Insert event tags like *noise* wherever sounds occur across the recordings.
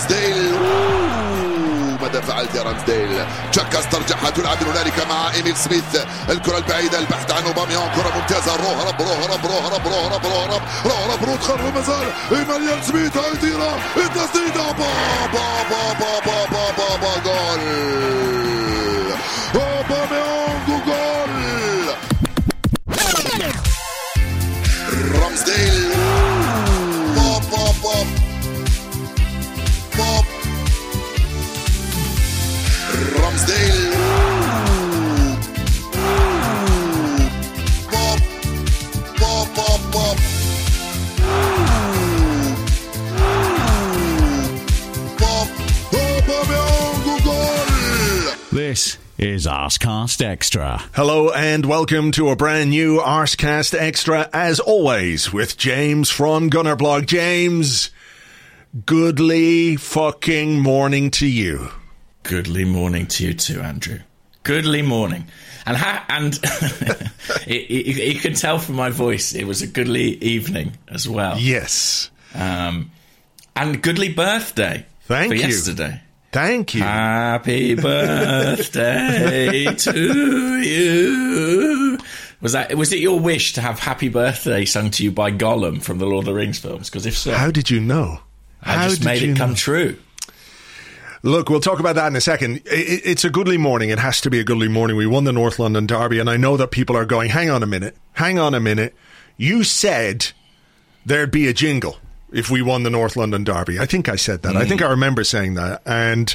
رامزديل ماذا فعلت يا رامزديل تشاكا استرجعها تلعب هنالك مع إيميل سميث. الكرة البعيدة البحث عن اوباميان كرة ممتازة. روه رب روه رب روه رب روه رب روه رب روه رب روت خرج مازال إيميل سميث هيطيرها التسديدة با با با با با با با با جول. اوباميان جول. رامزديل This is Arscast Extra. Hello and welcome to a brand new Arscast Extra, as always, with James from Gunnerblog. James, goodly fucking morning to you. Goodly morning to you too, Andrew. Goodly morning, and ha- and *laughs* you can tell from my voice it was a goodly evening as well. Yes. Um, and goodly birthday Thank for you. yesterday. Thank you. Happy *laughs* birthday to you. Was that was it your wish to have "Happy Birthday" sung to you by Gollum from the Lord of the Rings films? Because if so, How did you know? I How just did made it come know? true. Look, we'll talk about that in a second. It's a goodly morning. It has to be a goodly morning. We won the North London Derby, and I know that people are going, hang on a minute, hang on a minute. You said there'd be a jingle if we won the North London Derby. I think I said that. I think I mm. remember saying that. And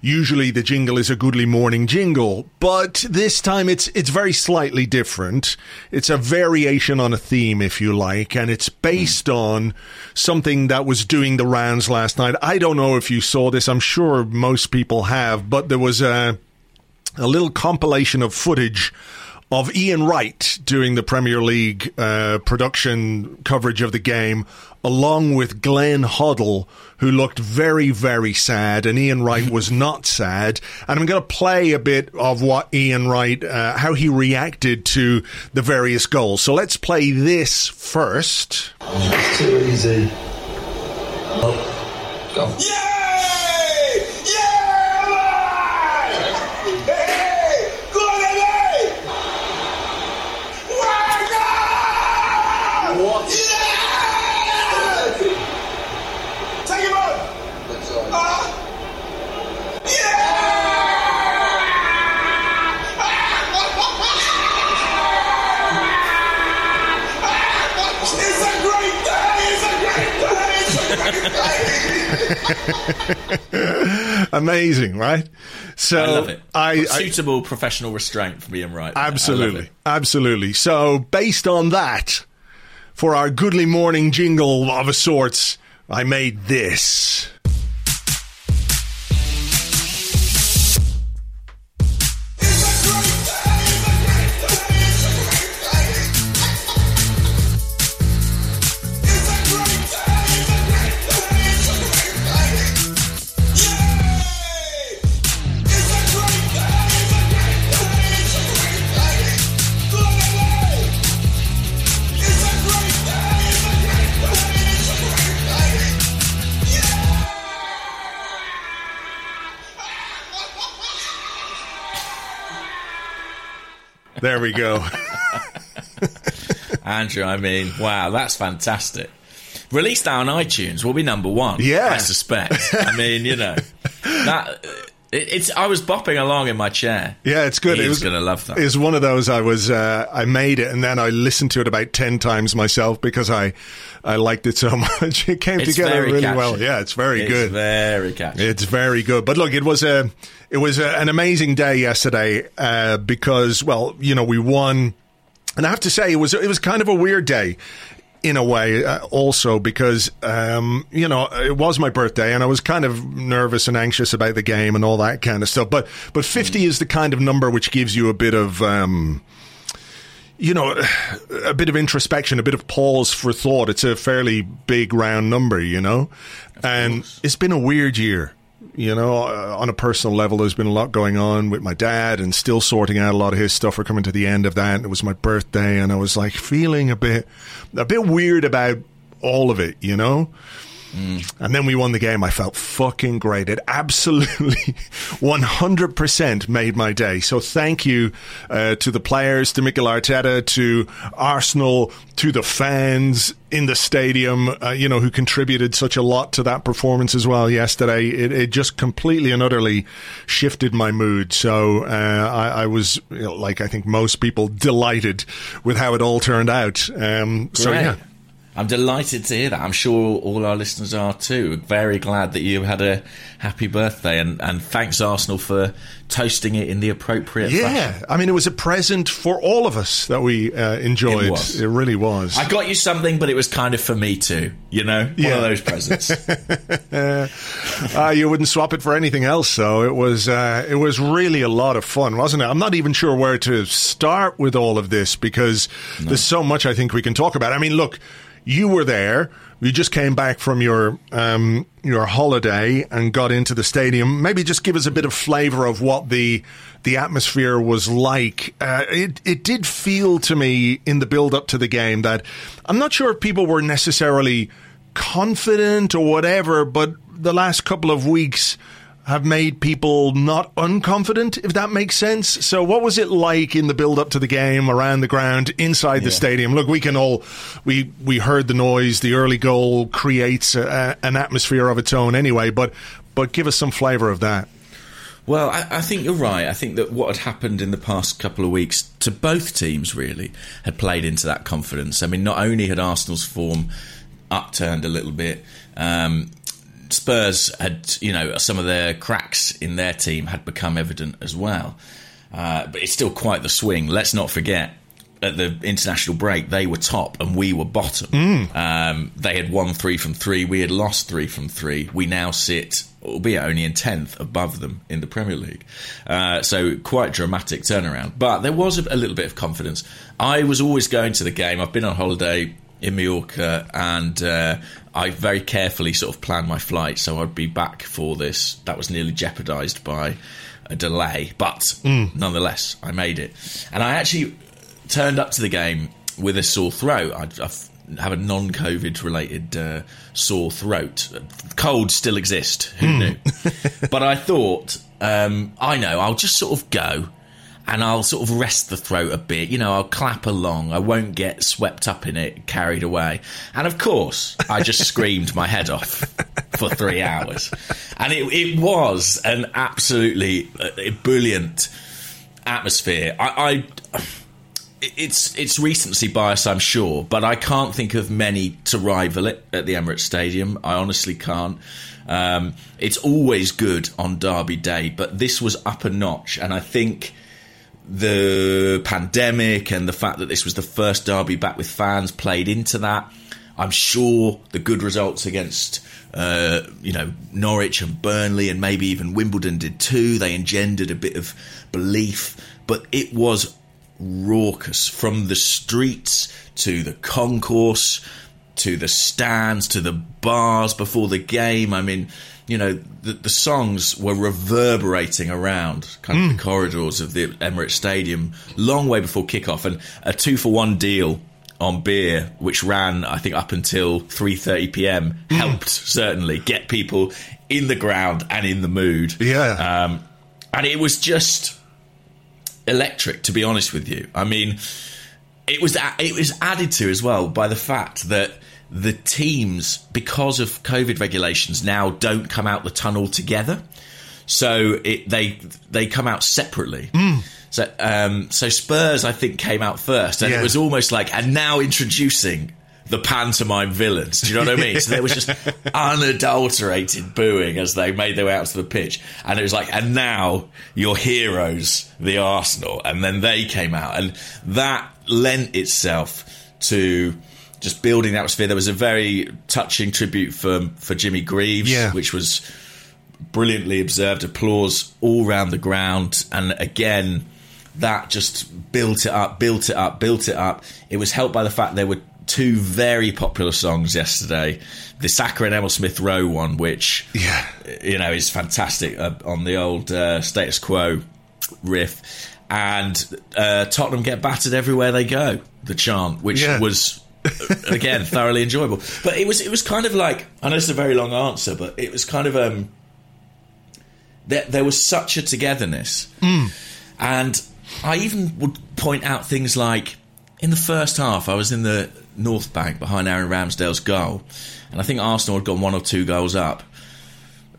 usually the jingle is a goodly morning jingle, but this time it's it's very slightly different. It's a variation on a theme, if you like, and it's based mm. on something that was doing the rounds last night. I don't know if you saw this. I'm sure most people have, but there was a a little compilation of footage of Ian Wright doing the Premier League uh, production coverage of the game, along with Glenn Hoddle, who looked very, very sad, and Ian Wright was *laughs* not sad. And I'm going to play a bit of what Ian Wright, uh, how he reacted to the various goals. So let's play this first. It's too easy. Oh, go. Yay! Amazing, right? So I love it. I, I Suitable professional restraint from Ian Wright. I Absolutely. Absolutely. So, based on that, for our goodly morning jingle of a sorts, I made this. There we go. *laughs* Andrew, I mean, wow, that's fantastic. Released on iTunes, will be number one. Yeah. I suspect. I mean, you know, that it, it's. I was bopping along in my chair. Yeah, it's good. He it was to love that. It was one of those I was uh, I made it and then I listened to it about ten times myself because I I liked it so *laughs* much. It came It's together really catchy. well. Yeah, it's very It's good. Very catchy. It's very good. But look, it was a it was a, an amazing day yesterday uh, because well, you know, we won And I have to say, it was it was kind of a weird day in a way, uh, also because um, you know it was my birthday and I was kind of nervous and anxious about the game and all that kind of stuff. But but fifty is the kind of number which gives you a bit of. Um, you know, a bit of introspection, a bit of pause for thought. It's a fairly big round number, you know, and it's been a weird year. You know, uh, on a personal level, there's been a lot going on with my dad and still sorting out a lot of his stuff. We're coming to the end of that. It was my birthday and I was like feeling a bit, a bit weird about all of it, you know? And then we won the game. I felt fucking great. It absolutely *laughs* 100% made my day. So thank you uh, to the players, to Mikel Arteta, to Arsenal, to the fans in the stadium, uh, you know, who contributed such a lot to that performance as well yesterday. It, it just completely and utterly shifted my mood. So uh, I, I was, you know, like I think most people, delighted with how it all turned out. Um, so Great. yeah. I'm delighted to hear that. I'm sure all our listeners are too. Very glad that you had a happy birthday, and, and thanks Arsenal for toasting it in the appropriate Yeah, fashion. I mean, it was a present for all of us that we uh, enjoyed. It was. really was. I got you something, but it was kind of for me too. You know, one Yeah. of those presents. *laughs* uh, you wouldn't swap it for anything else, though. It was uh, it was really a lot of fun, wasn't it? I'm not even sure where to start with all of this because there's so much I think we can talk about. I mean, look, you were there. You just came back from your um, your holiday and got into the stadium. Maybe just give us a bit of flavour of what the the atmosphere was like. Uh, it it did feel to me in the build up to the game that I'm not sure if people were necessarily confident or whatever, but the last couple of weeks have made people not unconfident, if that makes sense. So, what was it like in the build up to the game, around the ground, inside the stadium? Look, we can all we we heard the noise. The early goal creates a, a, an atmosphere of its own, anyway. But but give us some flavour of that. Well, I, I think you're right. I think that what had happened in the past couple of weeks to both teams really had played into that confidence. I mean, not only had Arsenal's form upturned a little bit, um, Spurs had, you know, some of their cracks in their team had become evident as well. Uh, but it's still quite the swing. Let's not forget. At the international break, they were top and we were bottom. Um, they had won three from three. We had lost three from three. We now sit, albeit only in tenth, above them in the Premier League. Uh, so quite dramatic turnaround. But there was a, a little bit of confidence. I was always going to the game. I've been on holiday in Mallorca, and uh, I very carefully sort of planned my flight, so I'd be back for this. That was nearly jeopardised by a delay, but nonetheless, I made it. And I actually turned up to the game with a sore throat. I'd, I've a non-COVID related uh, sore throat. Colds still exist. Who knew? *laughs* but I thought, um, I know, I'll just sort of go and I'll sort of rest the throat a bit. You know, I'll clap along. I won't get swept up in it, carried away. And of course, I just *laughs* screamed my head off for three hours. And it, it was an absolutely uh, brilliant atmosphere. I, I it's it's recency bias, I'm sure, but I can't think of many to rival it at the Emirates Stadium. I honestly can't. Um, it's always good on Derby Day, but this was up a notch, and I think the pandemic and the fact that this was the first derby back with fans played into that. I'm sure the good results against uh, you know Norwich and Burnley and maybe even Wimbledon did too. They engendered a bit of belief, but it was raucous from the streets to the concourse to the stands to the bars before the game. I mean, you know, the, the songs were reverberating around kind of the corridors of the Emirates Stadium long way before kickoff, and a two for one deal on beer, which ran I think up until three thirty p.m., helped certainly get people in the ground and in the mood. Yeah. um, and it was just electric, to be honest with you. I mean, it was it was added to as well by the fact that the teams, because of COVID regulations, now don't come out the tunnel together. So it, they they come out separately. So um, so Spurs, I think, came out first, and Yeah. it was almost like and now introducing the pantomime villains. Do you know what I mean? So there was just *laughs* unadulterated booing as they made their way out to the pitch. And it was like, and now your heroes, the Arsenal. And then they came out. And that lent itself to just building the atmosphere. There was a very touching tribute for, for Jimmy Greaves, Yeah. which was brilliantly observed. Applause all round the ground. And again, that just built it up, built it up, built it up. It was helped by the fact there were two very popular songs yesterday. The Saka and Emil Smith Rowe one, which Yeah. you know is fantastic uh, on the old uh, status quo riff, and uh, Tottenham get battered everywhere they go. The chant, which Yeah. was *laughs* again thoroughly enjoyable, but it was it was kind of like I know it's a very long answer, but it was kind of um there, there was such a togetherness. And I even would point out things like in the first half, I was in the North Bank behind Aaron Ramsdale's goal, and I think Arsenal had gone one or two goals up.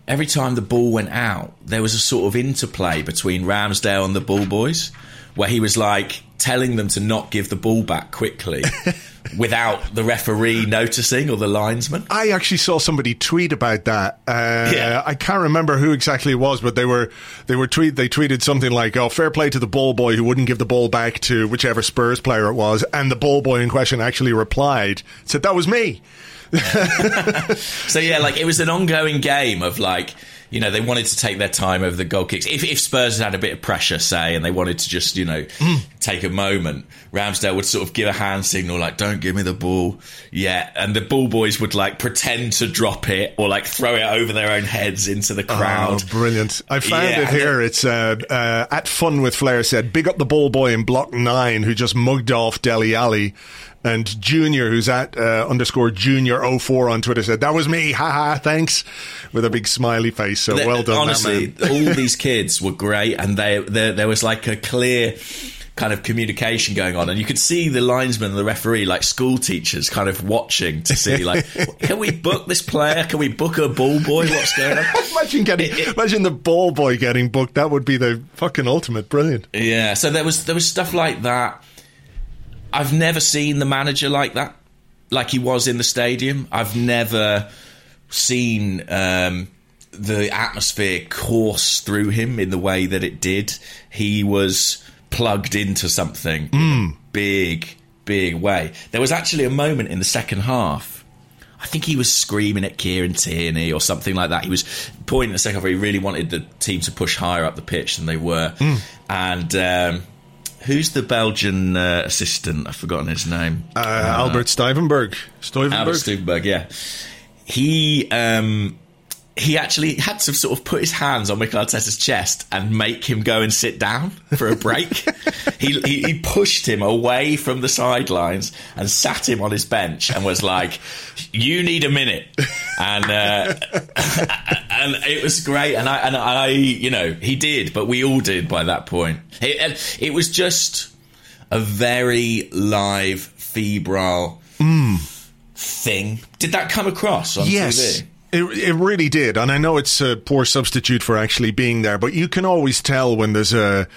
Every time the ball went out, there was a sort of interplay between Ramsdale and the ball boys, where he was like telling them to not give the ball back quickly *laughs* without the referee noticing or the linesman. I actually saw somebody tweet about that. Uh, Yeah. I can't remember who exactly it was, but they were they were tweet they tweeted something like, "Oh, fair play to the ball boy who wouldn't give the ball back to whichever Spurs player it was," and the ball boy in question actually replied, said, "That was me." *laughs* So yeah, like it was an ongoing game of like, you know, they wanted to take their time over the goal kicks. If, if Spurs had had a bit of pressure, say, and they wanted to just, you know, take a moment, Ramsdale would sort of give a hand signal, like, "Don't give me the ball yet," and the ball boys would like pretend to drop it or like throw it over their own heads into the crowd. Oh, brilliant! I found Yeah, it here. It's uh, uh, at Fun with Flair said, "Big up the ball boy in Block Nine who just mugged off Dele Alli." And Junior, who's at uh, underscore Junior 04 on Twitter, said, That was me, Ha ha. thanks, with a big smiley face. So well done, Honestly, *laughs* all these kids were great, and they, there there was like a clear kind of communication going on, and you could see the linesman and the referee, like school teachers, kind of watching to see, like, *laughs* can we book this player? Can we book a ball boy? What's going on? *laughs* Imagine getting, It- it- imagine the ball boy getting booked. That would be the fucking ultimate. Brilliant. Yeah, so there was there was stuff like that. I've never seen the manager like that, like he was in the stadium. I've never seen um, the atmosphere course through him in the way that it did. He was plugged into something in a big, big way. There was actually a moment in the second half. I think he was screaming at Kieran Tierney or something like that. He was pointing at the second half where he really wanted the team to push higher up the pitch than they were. And um, who's the Belgian uh, assistant? I've forgotten his name. Uh, Albert Stuivenberg. Stuivenberg? Albert Stubenberg, yeah. He um, he actually had to sort of put his hands on Mikel Arteta's chest and make him go and sit down for a break. *laughs* he, he he pushed him away from the sidelines and sat him on his bench and was like, "You need a minute," and uh, *laughs* and it was great. And I and I you know he did, but we all did by that point. It, and it was just a very live, febrile thing. Did that come across on yes. TV? It, it really did, and I know it's a poor substitute for actually being there, but you can always tell when there's a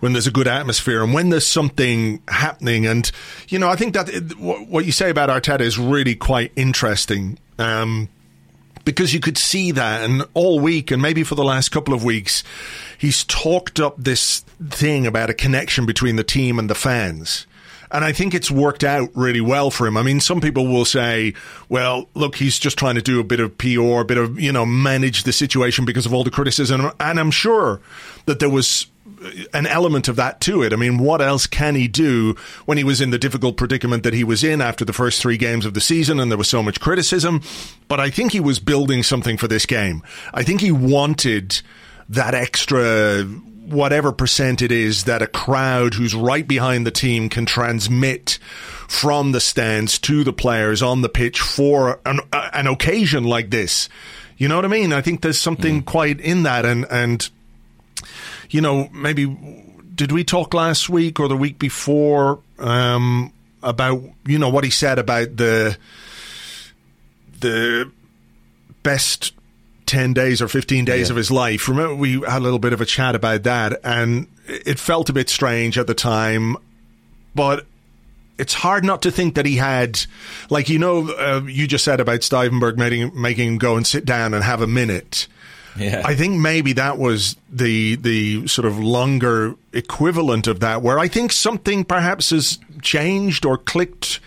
when there's a good atmosphere and when there's something happening. And you know, I think that it, what, what you say about Arteta is really quite interesting. Um, because you could see that and all week and maybe for the last couple of weeks he's talked up this thing about a connection between the team and the fans and I think it's worked out really well for him. I mean, some people will say, well, look, he's just trying to do a bit of PR, a bit of, you know, manage the situation because of all the criticism. And I'm sure that there was an element of that to it. I mean, what else can he do when he was in the difficult predicament that he was in after the first three games of the season and there was so much criticism? But I think he was building something for this game. I think he wanted that extra whatever percent it is that a crowd who's right behind the team can transmit from the stands to the players on the pitch for an, uh, an occasion like this. You know what I mean? I think there's something quite in that and and you know, maybe did we talk last week or the week before um, about you know what he said about the the best 10 days or 15 days Yeah. of his life. Remember, we had a little bit of a chat about that, and it felt a bit strange at the time, but it's hard not to think that he had, like you know, uh, you just said about Stuivenberg making making him go and sit down and have a minute. Yeah. I think maybe that was the the sort of longer equivalent of that, where I think something perhaps has changed or clicked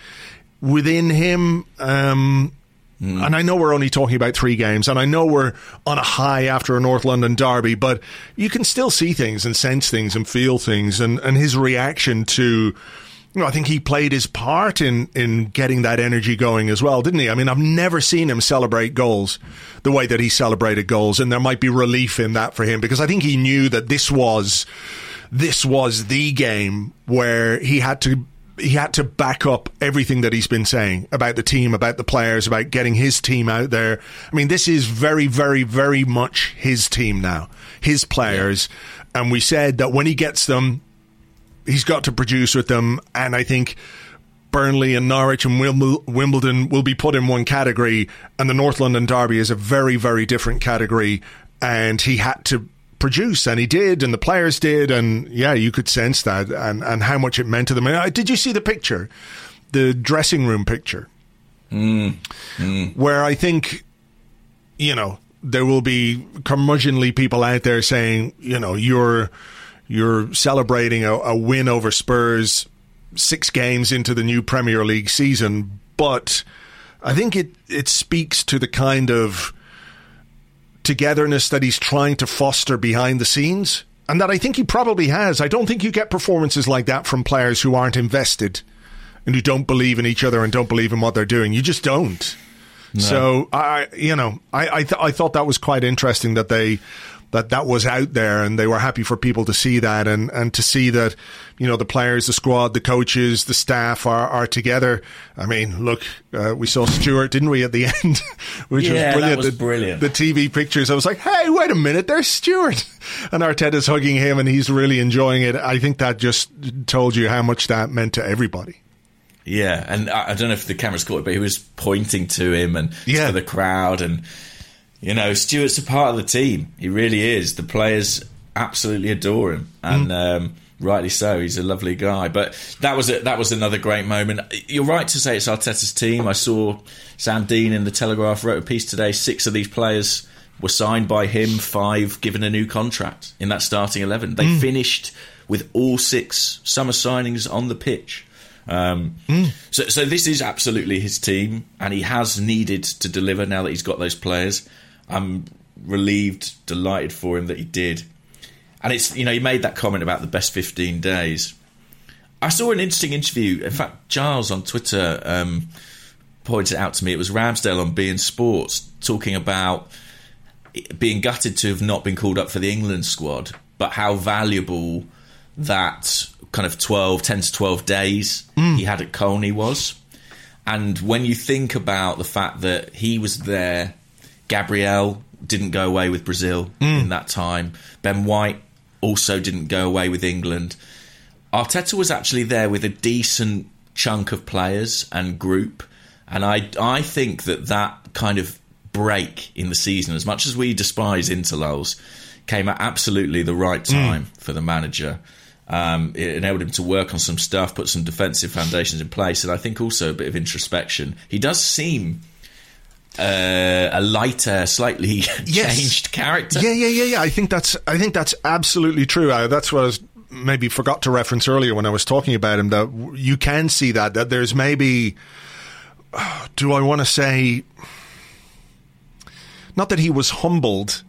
within him. Um, Mm-hmm. And I know we're only talking about three games, and I know we're on a high after a North London derby, but you can still see things and sense things and feel things, and, and his reaction to. You know, I think he played his part in, in getting that energy going as well, didn't he? I mean, I've never seen him celebrate goals the way that he celebrated goals, and there might be relief in that for him because I think he knew that this was this was the game where he had to he had to back up everything that he's been saying about the team, about the players, about getting his team out there. I mean, this is very, very, very much his team now, his players. And we said that when he gets them, he's got to produce with them. And I think Burnley and Norwich and Wimbledon will be put in one category, and the North London Derby is a very, very different category. And he had to produce, and he did, and the players did, and yeah, you could sense that, and and how much it meant to them. And I, did you see the picture, the dressing room picture, mm. Mm. where I think, you know, there will be curmudgeonly people out there saying, you know, you're you're celebrating a, a win over Spurs six games into the new Premier League season, but I think it it speaks to the kind of togetherness that he's trying to foster behind the scenes, and that I think he probably has. I don't think you get performances like that from players who aren't invested and who don't believe in each other and don't believe in what they're doing. You just don't. So I, you know, I I, th- I thought that was quite interesting that they that that was out there and they were happy for people to see that and and to see that you know the players, the squad, the coaches, the staff are are together. I mean, look, uh, we saw Stuart, didn't we, at the *laughs* end, which Yeah, was brilliant. was the, brilliant. The TV pictures, I was like, hey, wait a minute, there's Stuart, *laughs* and Arteta's hugging him and he's really enjoying it. I think that just told you how much that meant to everybody. Yeah, and I, I don't know if the cameras caught it, but he was pointing to him and Yeah. to the crowd, and you know, Stuart's a part of the team. He really is. The players absolutely adore him, and um, rightly so. He's a lovely guy. But that was a, that was another great moment. You're right to say it's Arteta's team. I saw Sam Dean in the Telegraph wrote a piece today. Six of these players were signed by him. Five given a new contract in that starting eleven. They finished with all six summer signings on the pitch. Um, so, so this is absolutely his team, and he has needed to deliver now that he's got those players. I'm relieved, delighted for him that he did. And it's you know he made that comment about the best 15 days. I saw an interesting interview. In fact, Giles on Twitter um, pointed out to me it was Ramsdale on beIN Sports talking about being gutted to have not been called up for the England squad, but how valuable that kind of 12, 10 to 12 days he had at Colney was. And when you think about the fact that he was there, Gabriel didn't go away with Brazil in that time, Ben White also didn't go away with England. Arteta was actually there with a decent chunk of players and group, and I I think that that kind of break in the season, as much as we despise interlulls, came at absolutely the right time for the manager. Um, it enabled him to work on some stuff, put some defensive foundations in place, and I think also a bit of introspection. He does seem uh, a lighter, slightly *laughs* changed character. Yeah, yeah, yeah, yeah. I think that's I think that's absolutely true. Uh, that's what I was maybe forgot to reference earlier when I was talking about him. That you can see that that there's maybe. *sighs* Do I want to say? Not that he was humbled,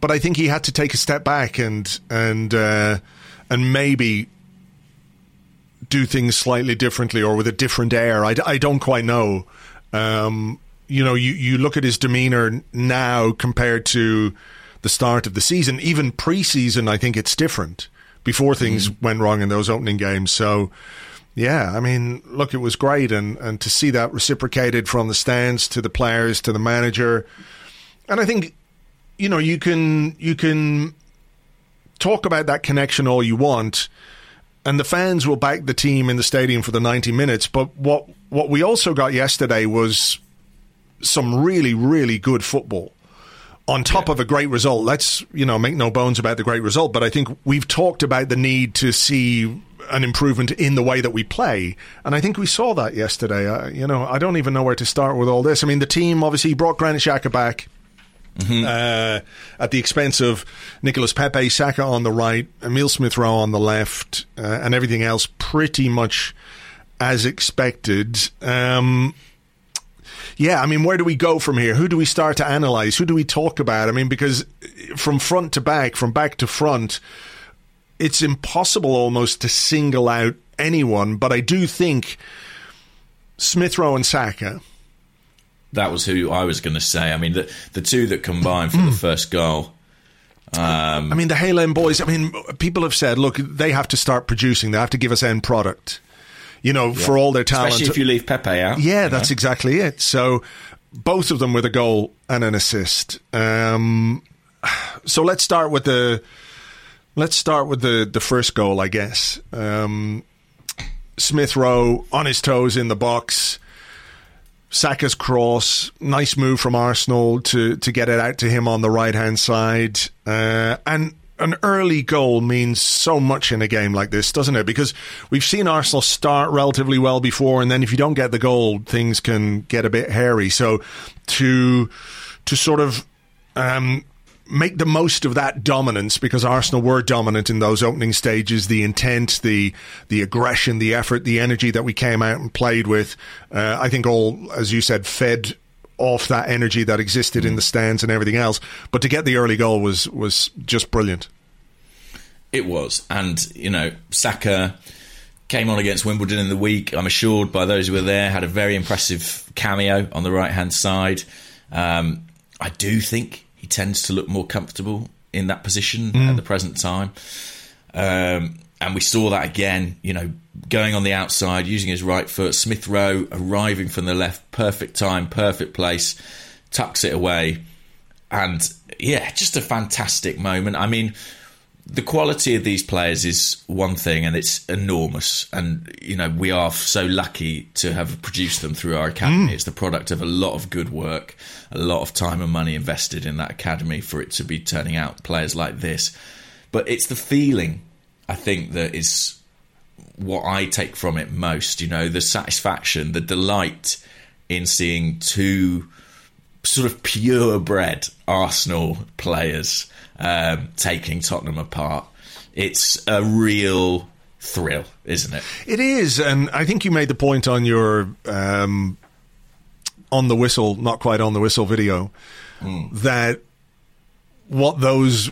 but I think he had to take a step back and and uh, and maybe do things slightly differently or with a different air. I, I don't quite know. Um, you know, you, you look at his demeanor now compared to the start of the season, even preseason, I think it's different before things mm-hmm. went wrong in those opening games. So, yeah, I mean, look, it was great. And, and to see that reciprocated from the stands to the players to the manager. And I think, you know, you can, you can talk about that connection all you want and the fans will back the team in the stadium for the 90 minutes. But what what we also got yesterday was some really really good football on top of a great result. Let's you know make no bones about the great result. But I think we've talked about the need to see an improvement in the way that we play. And I think we saw that yesterday. Uh, you know, I don't even know where to start with all this. I mean, the team obviously brought Granit Xhaka back. Uh, at the expense of Nicolas Pepe, Saka on the right, Emil Smith Rowe on the left, uh, and everything else pretty much as expected. Um, yeah, I mean, where do we go from here? Who do we start to analyze? Who do we talk about? I mean, because from front to back, from back to front, it's impossible almost to single out anyone. But I do think Smith Rowe and Saka. That was who I was going to say. I mean, the the two that combined for the first goal. Um, I mean, the Hale End boys. I mean, people have said, look, they have to start producing. They have to give us end product. You know, for all their talent. especially if you leave Pepe out. Yeah, that's know? exactly it. So both of them with a goal and an assist. Um, so let's start with the let's start with the the first goal, I guess. Um, Smith Rowe on his toes in the box. Saka's cross, nice move from Arsenal to to get it out to him on the right hand side, uh, and an early goal means so much in a game like this, doesn't it? Because we've seen Arsenal start relatively well before, and then if you don't get the goal, things can get a bit hairy. So to to sort of um, make the most of that dominance because Arsenal were dominant in those opening stages. The intent, the the aggression, the effort, the energy that we came out and played with. Uh, I think all, as you said, fed off that energy that existed in the stands and everything else. But to get the early goal was was just brilliant. It was. And, you know, Saka came on against Wimbledon in the week. I'm assured by those who were there, had a very impressive cameo on the right hand side. Um, I do think he tends to look more comfortable in that position at the present time. Um, and we saw that again, you know, going on the outside, using his right foot. Smith Rowe arriving from the left, perfect time, perfect place, tucks it away. And yeah, just a fantastic moment. I mean, the quality of these players is one thing and it's enormous and you know we are so lucky to have produced them through our academy mm. it's the product of a lot of good work a lot of time and money invested in that academy for it to be turning out players like this but it's the feeling i think that is what i take from it most you know the satisfaction the delight in seeing two sort of purebred Arsenal players um, taking Tottenham apart. It's a real thrill, isn't it? It is, and I think you made the point on your um, on the whistle, not quite on the whistle video, that what those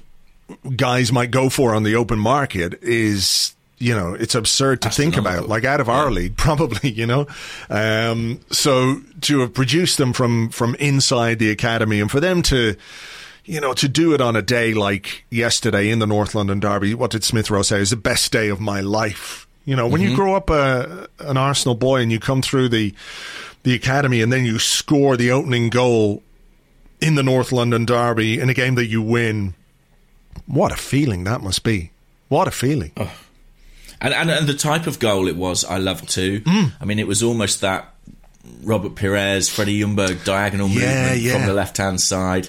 guys might go for on the open market is. You know, it's absurd to think about. Like out of our league, *laughs* probably. You know, um, so to have produced them from from inside the academy, and for them to, you know, to do it on a day like yesterday in the North London Derby, what did Smith Rowe say? Is the best day of my life. You know, when you grow up a, an Arsenal boy and you come through the the academy and then you score the opening goal in the North London Derby in a game that you win, what a feeling that must be. What a feeling. And, and and the type of goal it was, I loved too. I mean, it was almost that Robert Pires, Freddie Ljungberg diagonal Yeah, movement yeah. from the left hand side,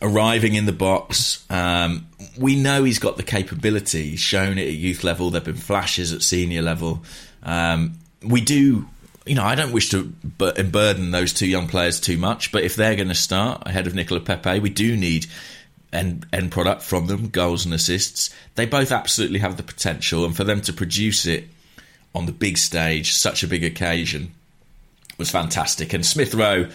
arriving in the box. Um, we know he's got the capability. He's shown it at youth level. There've been flashes at senior level. Um, we do. You know, I don't wish to bu- burden those two young players too much, but if they're going to start ahead of Nicola Pepe, we do need end, end product from them, goals and assists. They both absolutely have the potential, and for them to produce it on the big stage, such a big occasion, was fantastic. And Smith Rowe,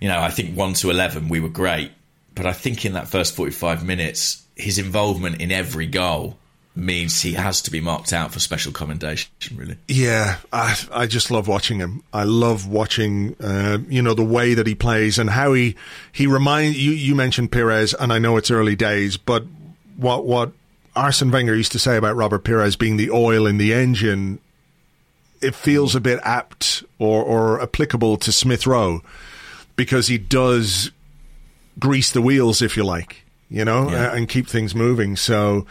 you know, I think 1 to 11, we were great. But I think in that first 45 minutes, his involvement in every goal means he has to be marked out for special commendation, really. Yeah, I, I just love watching him. I love watching, uh, you know, the way that he plays and how he he remind you. You mentioned Pires, and I know it's early days, but what what Arsene Wenger used to say about Robert Pires being the oil in the engine, it feels a bit apt or or applicable to Smith Rowe because he does grease the wheels, if you like, you know, Yeah. uh, and keep things moving. So,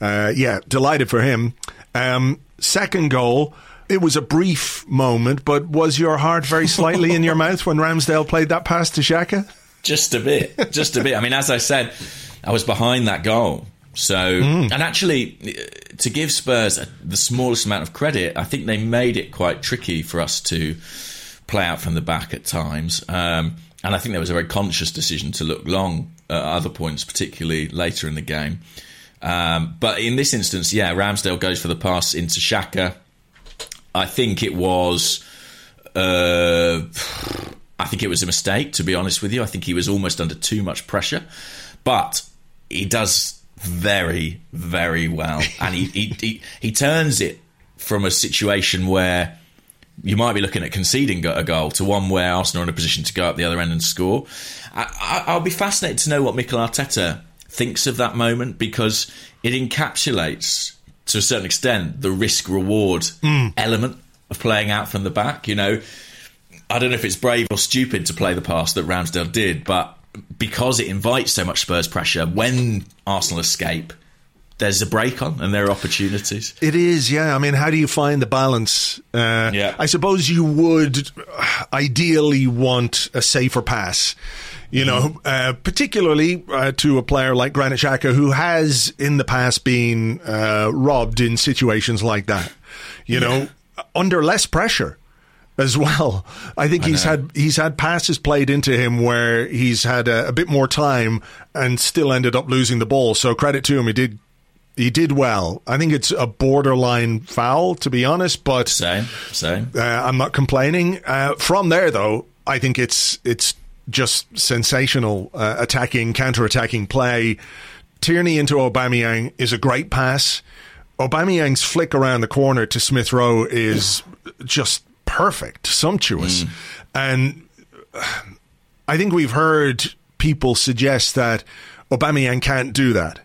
uh, yeah, delighted for him. Um, second goal, it was a brief moment, but was your heart very slightly in your *laughs* mouth when Ramsdale played that pass to Xhaka? Just a bit, just a bit. I mean, as I said, I was behind that goal So, and actually, uh, to give Spurs the smallest amount of credit, I think they made it quite tricky for us to play out from the back at times. Um, and I think there was a very conscious decision to look long at other points, particularly later in the game. Um, but in this instance, yeah, Ramsdale goes for the pass into Xhaka. I think it was. Uh, I think it was a mistake, to be honest with you. I think he was almost under too much pressure, but he does very, very well, and he he, he, he turns it from a situation where you might be looking at conceding a goal to one where Arsenal are in a position to go up the other end and score. I, I, will be fascinated to know what Mikel Arteta thinks of that moment because it encapsulates, to a certain extent, the risk reward mm. element of playing out from the back. You know, I don't know if it's brave or stupid to play the pass that Ramsdale did, but because it invites so much Spurs pressure, when Arsenal escape, there's a break on and there are opportunities. It is, yeah. I mean, how do you find the balance? Uh, Yeah. I suppose you would ideally want a safer pass. You know, uh, particularly uh, to a player like Granit Xhaka, who has in the past been uh, robbed in situations like that. You know, under less pressure as well. I think he's know. had he's had passes played into him where he's had a, a bit more time and still ended up losing the ball. So credit to him, he did he did well. I think it's a borderline foul, to be honest, but Same, same. uh, I'm not complaining. Uh, from there, though, I think it's it's just sensational uh, attacking, counter-attacking play. Tierney into Aubameyang is a great pass. Aubameyang's flick around the corner to Smith Rowe is just perfect, sumptuous, and I think we've heard people suggest that Aubameyang can't do that.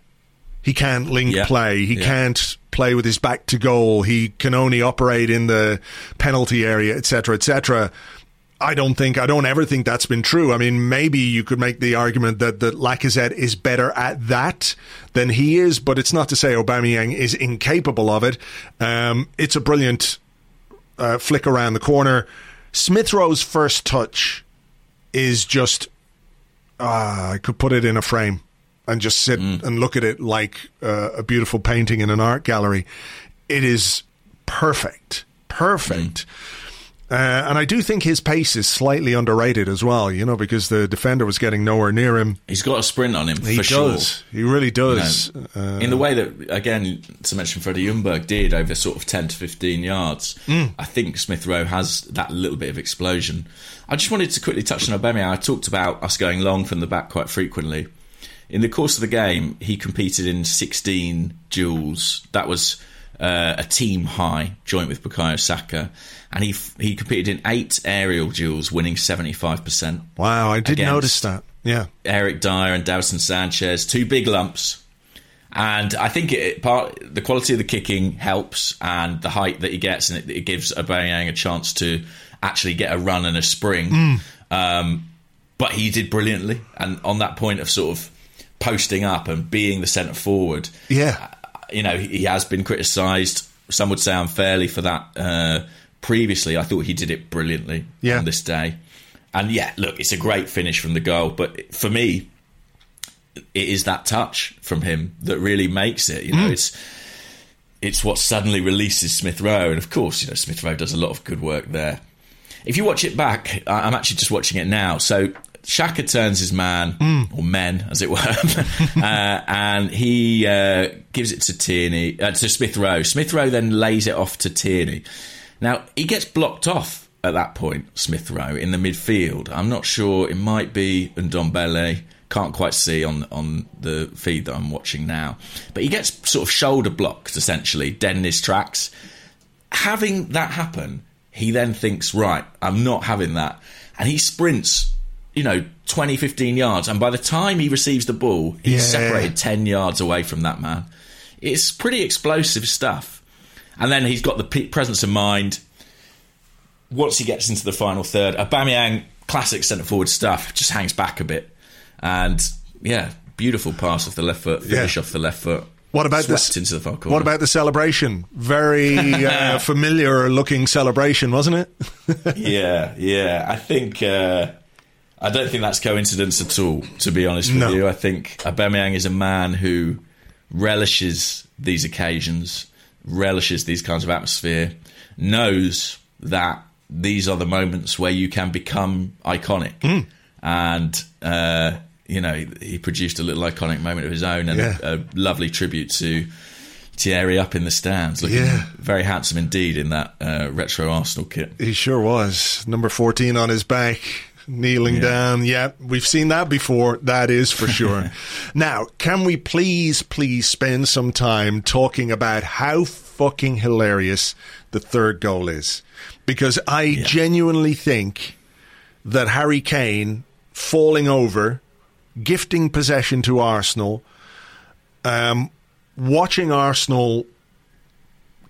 He can't link Yeah. play. He Yeah. can't play with his back to goal. He can only operate in the penalty area, etc., etc. I don't think, I don't ever think that's been true. I mean, maybe you could make the argument that, that Lacazette is better at that than he is, but it's not to say Aubameyang is incapable of it. Um, it's a brilliant uh, flick around the corner. Smith Rowe's first touch is just, uh, I could put it in a frame and just sit and look at it like uh, a beautiful painting in an art gallery. It is perfect, perfect. Uh, and I do think his pace is slightly underrated as well, you know, because the defender was getting nowhere near him. He's got a sprint on him He for does. sure. He really does. Uh, in the way that, again, to mention Freddie Ljungberg did over sort of 10 to 15 yards, Mm. I think Smith Rowe has that little bit of explosion. I just wanted to quickly touch on Aubameyang. I talked about us going long from the back quite frequently. In the course of the game, he competed in 16 duels. That was uh, a team high, joint with Bukayo Saka. And he he competed in eight aerial duels, winning 75%. wow, I did notice that. Yeah. Eric Dier and Davinson Sanchez, two big lumps. And I think it part the quality of the kicking helps, and the height that he gets, and it, it gives Aubameyang a chance to actually get a run and a spring. Um, but he did brilliantly, and on that point of sort of posting up and being the centre forward, Yeah. you know, he has been criticised. Some would say unfairly for that. Uh, previously, I thought he did it brilliantly Yeah. on this day. And yeah, look, it's a great finish from the goal. But for me, it is that touch from him that really makes it. You know, it's it's what suddenly releases Smith Rowe, and of course, you know, Smith Rowe does a lot of good work there. If you watch it back, I'm actually just watching it now. So Xhaka turns his man or men, as it were, *laughs* uh, and he uh, gives it to Tierney uh, to Smith Rowe. Smith Rowe then lays it off to Tierney. Now he gets blocked off at that point. Smith Rowe in the midfield. I'm not sure. It might be Ndombele. Can't quite see on on the feed that I'm watching now, but he gets sort of shoulder blocked essentially, dead in his tracks having that happen, he then thinks, right, I'm not having that. And he sprints, you know, 20, 15 yards. And by the time he receives the ball, he's Yeah. separated 10 yards away from that man. It's pretty explosive stuff. And then he's got the pe- presence of mind. Once he gets into the final third, Aubameyang, classic centre forward stuff, just hangs back a bit. And yeah, beautiful pass off the left foot, finish Yeah. off the left foot. What about this? into the far corner. What about the celebration? Very *laughs* uh, familiar looking celebration, wasn't it? *laughs* yeah, yeah. I think uh, I don't think that's coincidence at all. To be honest with No. you, I think Aubameyang is a man who relishes these occasions, relishes these kinds of atmosphere, knows that these are the moments where you can become iconic. And, uh, you know, he produced a little iconic moment of his own and Yeah. a, a lovely tribute to Thierry up in the stands, looking Yeah. very handsome indeed in that uh, retro Arsenal kit. He sure was. Number 14 on his back, kneeling Yeah. down. Yeah, we've seen that before. That is for *laughs* sure. now, can we please, please spend some time talking about how fucking hilarious the third goal is? Because I genuinely think that Harry Kane falling over, gifting possession to Arsenal, um, watching Arsenal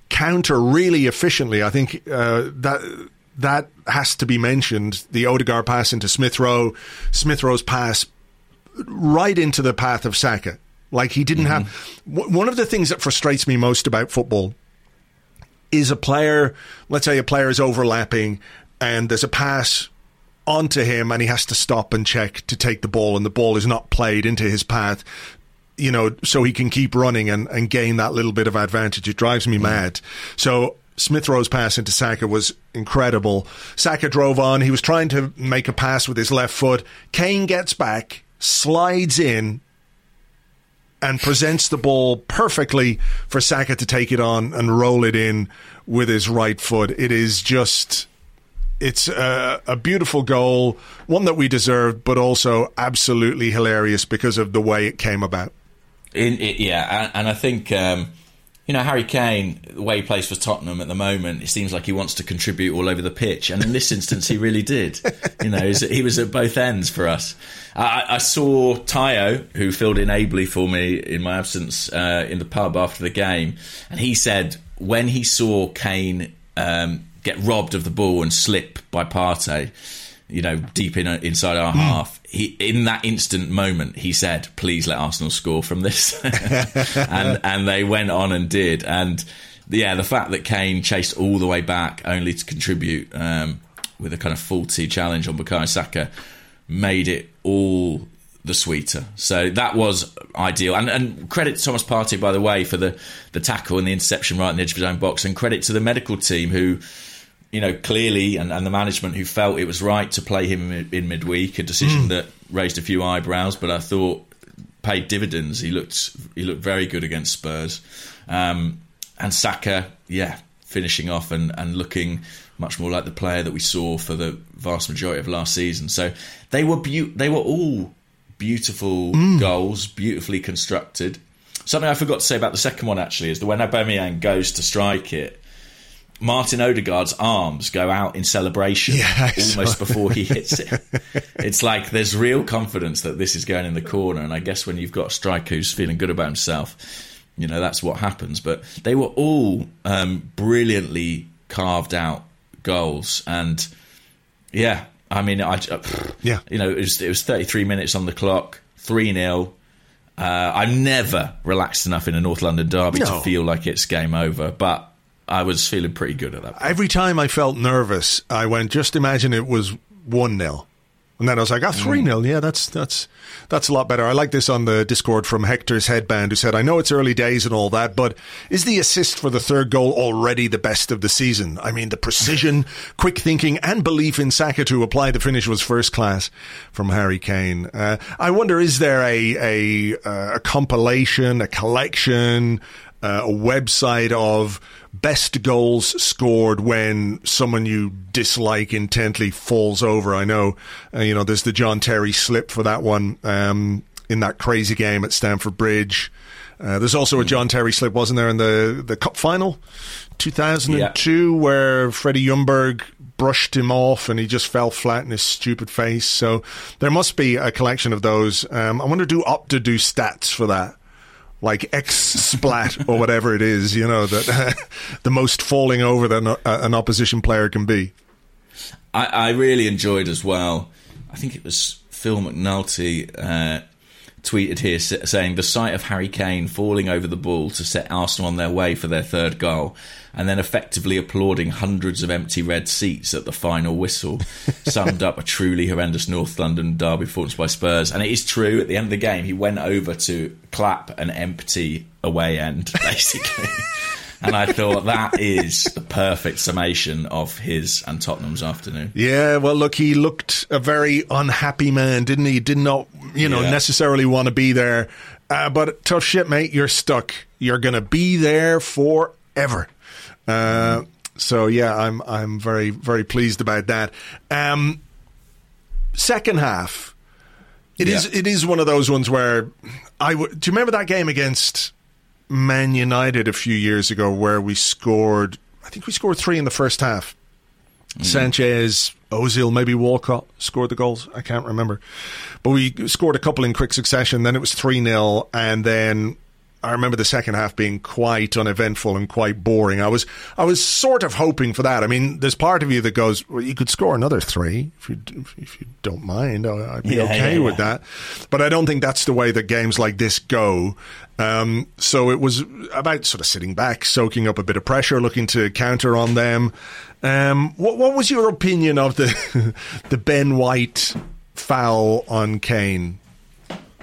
counter really efficiently. I think uh, that that has to be mentioned. The Odegaard pass into Smith Rowe, Smith Rowe's pass right into the path of Saka. Like he didn't have. Mm-hmm. W- one of the things that frustrates me most about football is a player. Let's say a player is overlapping, and there's a pass onto him, and he has to stop and check to take the ball, and the ball is not played into his path you know, so he can keep running and, and gain that little bit of advantage. It drives me mm-hmm. mad. So Smith Rowe's pass into Saka was incredible. Saka drove on. He was trying to make a pass with his left foot. Kane gets back, slides in, and presents the ball perfectly for Saka to take it on and roll it in with his right foot. It is just. It's a, a beautiful goal, one that we deserved, but also absolutely hilarious because of the way it came about. In, it, yeah, and, and I think um, you know Harry Kane, the way he plays for Tottenham at the moment, it seems like he wants to contribute all over the pitch, and in this instance, he really did. You know, he was, at both ends for us. I, I saw Tayo, who filled in ably for me in my absence uh, in the pub after the game, and he said when he saw Kane um, get robbed of the ball and slip by Partey, you know, deep in inside our half. He in that instant moment, he said, "Please let Arsenal score from this," *laughs* and and they went on and did. And yeah, the fact that Kane chased all the way back only to contribute um, with a kind of faulty challenge on Bukayo Saka made it all the sweeter. So that was ideal. And, and credit to Thomas Partey, by the way, for the, the tackle and the interception right in the edge of his own box. And credit to the medical team who, you know, clearly, and, and the management who felt it was right to play him in, in midweek, a decision that raised a few eyebrows, but I thought paid dividends. He looked he looked very good against Spurs. Um, and Saka, yeah, finishing off and, and looking much more like the player that we saw for the vast majority of last season. So they were beau- they were all beautiful goals, beautifully constructed. Something I forgot to say about the second one actually is that when Aubameyang goes to strike it, Martin Odegaard's arms go out in celebration Yeah, almost before he hits it. *laughs* it's like there's real confidence that this is going in the corner, and I guess when you've got a striker who's feeling good about himself, you know that's what happens. But they were all um, brilliantly carved out goals, and yeah, I mean, I uh, Yeah. you know, it was, it was 33 minutes on the clock, three 0 uh, I've never relaxed enough in a North London derby No. to feel like it's game over, but I was feeling pretty good at that. point. Every time I felt nervous, I went, just imagine it was 1 0. And then I was like, ah, 3 0. Yeah, that's, that's, that's a lot better. I like this on the Discord from Hector's Headband, who said, I know it's early days and all that, but is the assist for the third goal already the best of the season? I mean, the precision, *laughs* quick thinking, and belief in Saka to apply the finish was first class from Harry Kane. Uh, I wonder, is there a, a, uh, a compilation, a collection, uh, a website of best goals scored when someone you dislike intently falls over. I know, uh, you know, there's the John Terry slip for that one um, in that crazy game at Stamford Bridge. Uh, there's also a John Terry slip, wasn't there, in the, the cup final, 2002, where Freddie Ljungberg brushed him off and he just fell flat in his stupid face. So there must be a collection of those. Um, I wonder, do Opta do stats for that? Like X splat or whatever it is, you know, that *laughs* the most falling over that an, an opposition player can be. I, I really enjoyed as well. I think it was Phil McNulty uh, tweeted here saying the sight of Harry Kane falling over the ball to set Arsenal on their way for their third goal, and then effectively applauding hundreds of empty red seats at the final whistle, *laughs* summed up a truly horrendous North London derby performance by Spurs. And it is true. At the end of the game, he went over to clap an empty away end, *laughs* basically. And I thought that is the perfect summation of his and Tottenham's afternoon. Yeah, well, look, he looked a very unhappy man, didn't he? Did not, you know, Yeah. necessarily want to be there. Uh, but tough shit, mate. You're stuck. You're going to be there forever. Uh, so yeah, I'm I'm very very pleased about that. Um, second half, it is Yeah. it is one of those ones where I w- do you remember that game against Man United a few years ago where we scored? I think we scored three in the first half. Mm. Sanchez, Ozil, maybe Walcott scored the goals. I can't remember. But we scored a couple in quick succession. Then it was 3 0. And then I remember the second half being quite uneventful and quite boring. I was I was sort of hoping for that. I mean, there's part of you that goes, well, you could score another three if you if you don't mind. I- I'd be Yeah, okay yeah, with yeah. that. But I don't think that's the way that games like this go. Um, so it was about sort of sitting back, soaking up a bit of pressure, looking to counter on them. Um, what, what was your opinion of the *laughs* the Ben White foul on Kane?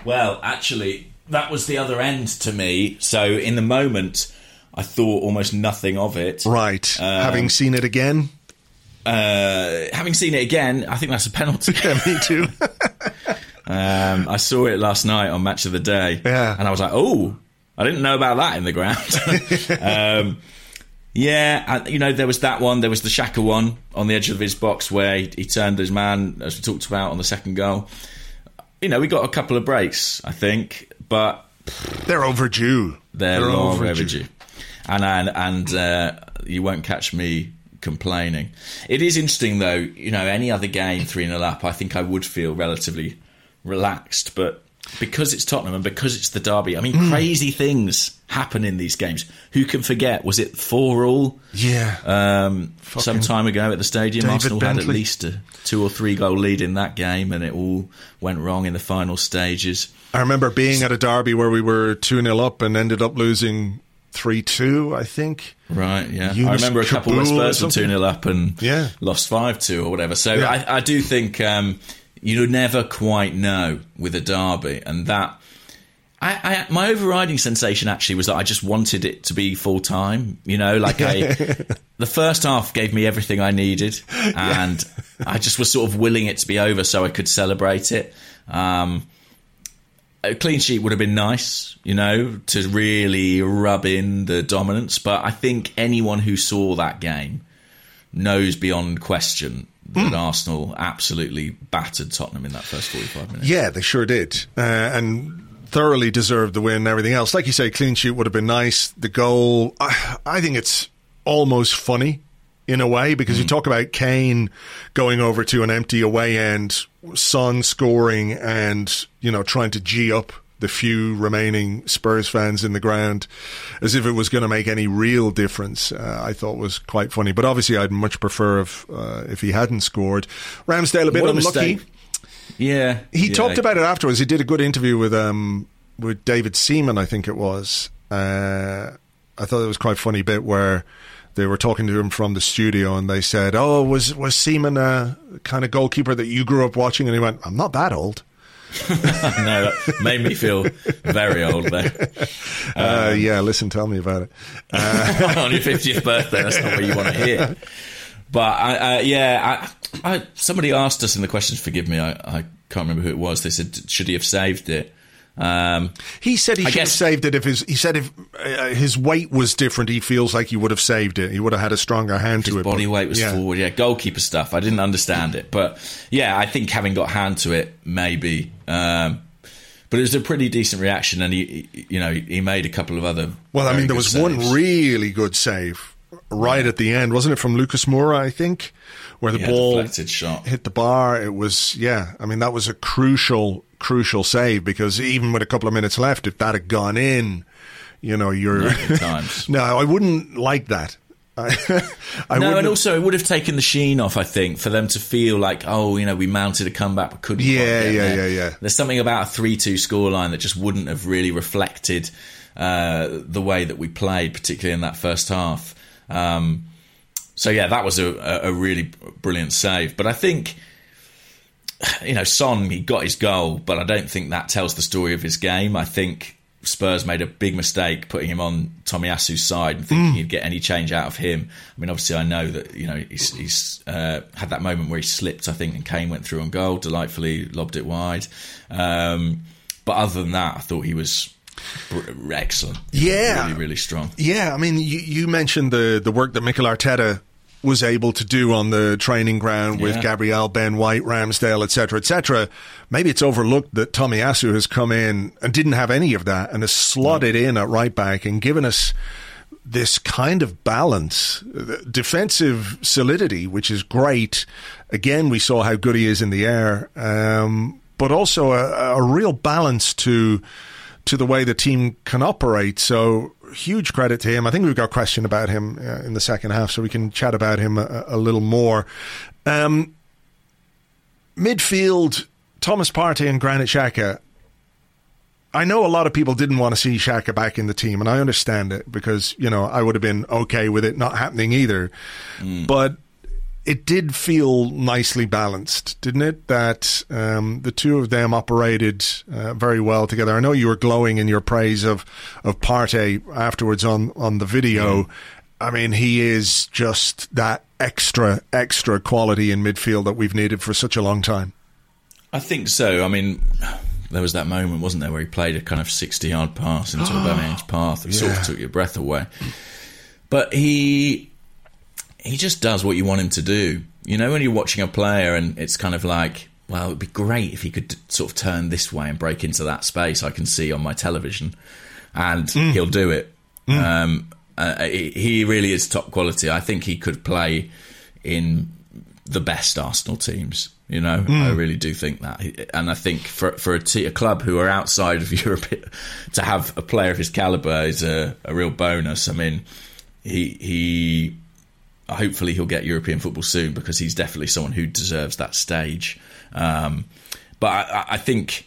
Well, actually, that was the other end to me. So in the moment, I thought almost nothing of it. Right, having seen it again. Uh, having seen it again, I think that's a penalty. *laughs* Yeah, me too. *laughs* Um, I saw it last night on Match of the Day, Yeah. and I was like, "Oh, I didn't know about that in the ground." *laughs* um, yeah, and, you know, there was that one. There was the Xhaka one on the edge of his box where he, he turned his man, as we talked about on the second goal. You know, we got a couple of breaks, I think, but They're overdue. they're, long overdue. And and, and uh, you won't catch me complaining. It is interesting though. You know, any other game three 0 up, I think I would feel relatively relaxed, but. Because it's Tottenham and because it's the derby, I mean, Hmm. crazy things happen in these games. Who can forget? Was it four all Yeah. um, some time ago at the stadium? David Arsenal had at least a two or three goal lead in that game, and it all went wrong in the final stages. I remember being at a derby where we were 2 0 up and ended up losing 3 2, I think. Right, yeah. Yunus I remember a couple of Kabul Spurs were 2 something. 0 up and Yeah. lost 5 2 or whatever. So Yeah. I, I do think um, you never quite know with a derby. And that. I, I, my overriding sensation actually was that I just wanted it to be full time. You know, like I, *laughs* the first half gave me everything I needed, *laughs* and I just was sort of willing it to be over so I could celebrate it. Um, a clean sheet would have been nice, you know, to really rub in the dominance. But I think anyone who saw that game knows beyond question that Arsenal absolutely battered Tottenham in that first 45 minutes. Yeah, they sure did. Uh, and thoroughly deserved the win and everything else. Like you say, clean sheet would have been nice. The goal, I, I think it's almost funny in a way because you talk about Kane going over to an empty away end, Son scoring and, you know, trying to G up the few remaining Spurs fans in the ground as if it was going to make any real difference. Uh, I thought was quite funny. But obviously I'd much prefer if, uh, if he hadn't scored. Ramsdale a bit What unlucky. mistake. Yeah. He yeah. talked about it afterwards. He did a good interview with um with David Seaman, I think it was. Uh, I thought it was quite a funny bit where they were talking to him from the studio and they said, "Oh, was was Seaman a kind of goalkeeper that you grew up watching?" And he went, "I'm not that old." *laughs* no, that made me feel very old there. uh, yeah, listen, tell me about it. *laughs* on your 50th birthday. That's not what you want to hear. But I, uh, yeah, I, I, somebody asked us in the questions. Forgive me, I, I can't remember who it was. They said, "Should he have saved it?" Um, He said he I should have saved it if his. He said if uh, his weight was different, he feels like he would have saved it. He would have had a stronger hand to it. body but- weight was yeah. forward. Yeah, goalkeeper stuff. I didn't understand it, but yeah, I think having got hand to it, maybe. Um, but it was a pretty decent reaction, and he, he- you know, he made a couple of other. Well, I mean, there was one really good save right at the end, wasn't it, from Lucas Moura? I think, where the Yeah, ball hit the bar. It was, yeah. I mean, that was a crucial, crucial save because even with a couple of minutes left, if that had gone in, you know, you're *laughs* no, I wouldn't like that. I, *laughs* I no, and also it would have taken the sheen off. I think for them to feel like, oh, you know, we mounted a comeback, but couldn't. Yeah, yeah, there. yeah, yeah. There's something about a three-two scoreline that just wouldn't have really reflected uh, the way that we played, particularly in that first half. Um, so yeah, that was a a really brilliant save. But I think, you know, Son he got his goal, but I don't think that tells the story of his game. I think Spurs made a big mistake putting him on Tommy Tomiyasu's side and thinking he'd get any change out of him. I mean, obviously, I know that you know he's, he's uh, had that moment where he slipped, I think, and Kane went through on goal, delightfully lobbed it wide. Um, but other than that, I thought he was excellent. Yeah. really, really strong. Yeah, I mean, you, you mentioned the the work that Mikel Arteta was able to do on the training ground with Yeah. Gabriel, Ben White, Ramsdale, etc., etc. Maybe it's overlooked that Tomiyasu has come in and didn't have any of that and has slotted in at right back and given us this kind of balance, defensive solidity, which is great. Again, we saw how good he is in the air, um, but also a, a real balance to to the way the team can operate. So huge credit to him. I think we've got a question about him uh, in the second half, so we can chat about him a, a little more. Um, midfield, Thomas Partey and Granit Xhaka. I know a lot of people didn't want to see Xhaka back in the team, and I understand it because you know I would have been okay with it not happening either. But it did feel nicely balanced, didn't it? That um, the two of them operated uh, very well together. I know you were glowing in your praise of of Partey afterwards on on the video. I mean, he is just that extra extra quality in midfield that we've needed for such a long time. I think so. I mean, there was that moment, wasn't there, where he played a kind of sixty-yard pass into a *gasps* Aubameyang's path and sort of took your breath away. But he he just does what you want him to do. You know, when you're watching a player and it's kind of like, well, it'd be great if he could sort of turn this way and break into that space I can see on my television, and he'll do it. Um, uh, he really is top quality. I think he could play in the best Arsenal teams. You know, I really do think that, and I think for for a, club who are outside of *laughs* Europe, to have a player of his caliber is a, a real bonus. I mean, he he hopefully he'll get European football soon because he's definitely someone who deserves that stage. Um, but I, I- think,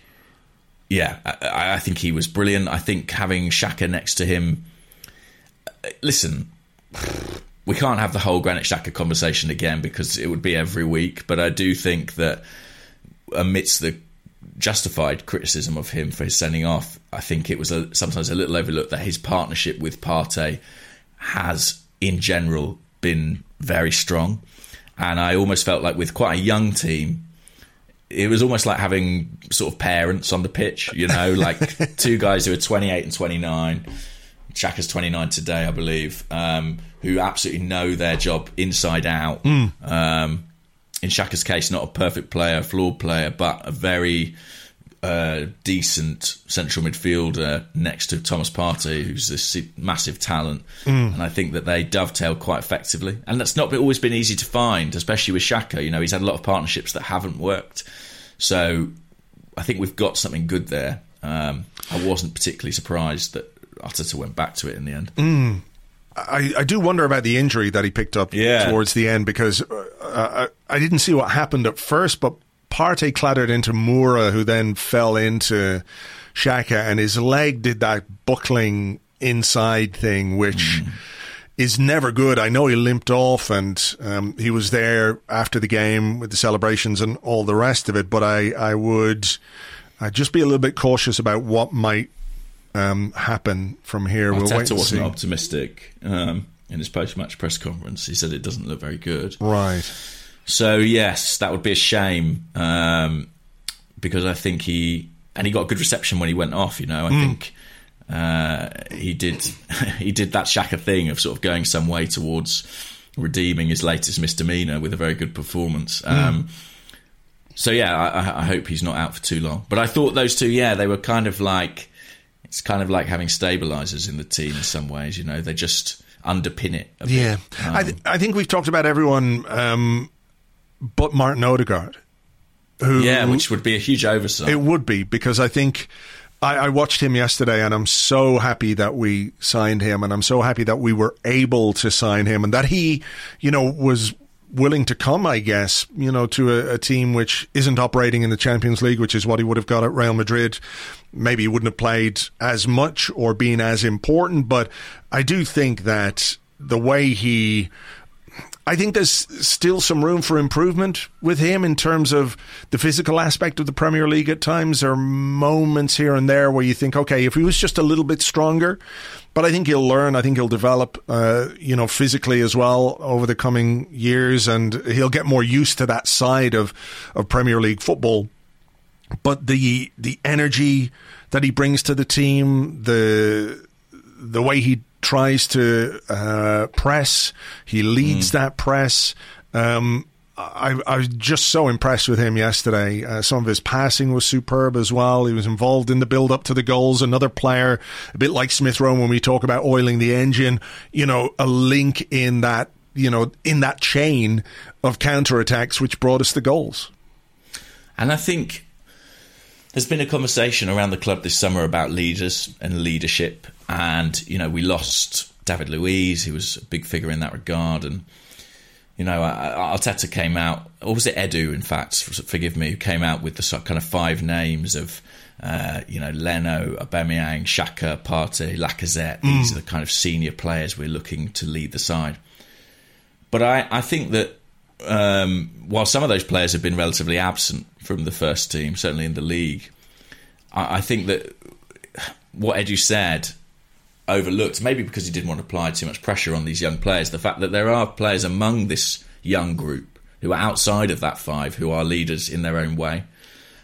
yeah, I, I think he was brilliant. I think having Xhaka next to him. Listen, we can't have the whole Granit Xhaka conversation again because it would be every week. But I do think that amidst the justified criticism of him for his sending off, I think it was a, sometimes a little overlooked that his partnership with Partey has, in general, been very strong. And I almost felt like with quite a young team, it was almost like having sort of parents on the pitch, you know, *laughs* like two guys who are 28 and 29. Xhaka's 29 today, I believe, um, who absolutely know their job inside out. Um, in Xhaka's case, not a perfect player, a flawed player, but a very uh, decent central midfielder next to Thomas Partey, who's this massive talent. And I think that they dovetail quite effectively. And that's not always been easy to find, especially with Xhaka. You know, he's had a lot of partnerships that haven't worked. So I think we've got something good there. Um, I wasn't particularly surprised that Arteta went back to it in the end. I, I do wonder about the injury that he picked up Yeah. towards the end because uh, I, I didn't see what happened at first, but Partey clattered into Moura, who then fell into Xhaka, and his leg did that buckling inside thing, which is never good. I know he limped off, and um, he was there after the game with the celebrations and all the rest of it. But I, I would I'd just be a little bit cautious about what might um, happen from here. We'll Arteta wasn't optimistic um, in his post-match press conference. He said it doesn't look very good. Right. So yes, that would be a shame um, because I think he and he got a good reception when he went off. You know, I think uh, he did *laughs* he did that Xhaka thing of sort of going some way towards redeeming his latest misdemeanor with a very good performance. Um, so yeah, I, I- hope he's not out for too long. But I thought those two, yeah, they were kind of like it's kind of like having stabilizers in the team in some ways. You know, they just underpin it. A bit. Yeah, I, th- I think we've talked about everyone um, but Martin Odegaard. Who yeah, which would be a huge oversight. it would be because I think I, I watched him yesterday, and I'm so happy that we signed him, and I'm so happy that we were able to sign him, and that he, you know, was willing to come, I guess, you know, to a, a, team which isn't operating in the Champions League, which is what he would have got at Real Madrid. Maybe he wouldn't have played as much or been as important, but I do think that the way he I think there's still some room for improvement with him in terms of the physical aspect of the Premier League at times. There are moments here and there where you think, okay, if he was just a little bit stronger, but I think he'll learn. I think he'll develop, uh, you know, physically as well over the coming years, and he'll get more used to that side of, of Premier League football. But the the energy that he brings to the team, the the way he tries to uh, press. He leads mm. that press. Um, I, I, was just so impressed with him yesterday. Uh, some of his passing was superb as well. He was involved in the build up to the goals. Another player, a bit like Smith Rowe when we talk about oiling the engine, you know, a link in that, you know, in that chain of counter attacks which brought us the goals. And I think there's been a conversation around the club this summer about leaders and leadership, and you know we lost David Luiz, who was a big figure in that regard, and you know Arteta came out, or was it Edu? In fact, forgive me, who came out with the kind of five names of. Uh, you know, Leno, Aubameyang, Xhaka, Partey, Lacazette. These mm. are the kind of senior players we're looking to lead the side. But I, I think that um, while some of those players have been relatively absent from the first team, certainly in the league, I, I think that what Edu said overlooked, maybe because he didn't want to apply too much pressure on these young players, the fact that there are players among this young group who are outside of that five who are leaders in their own way.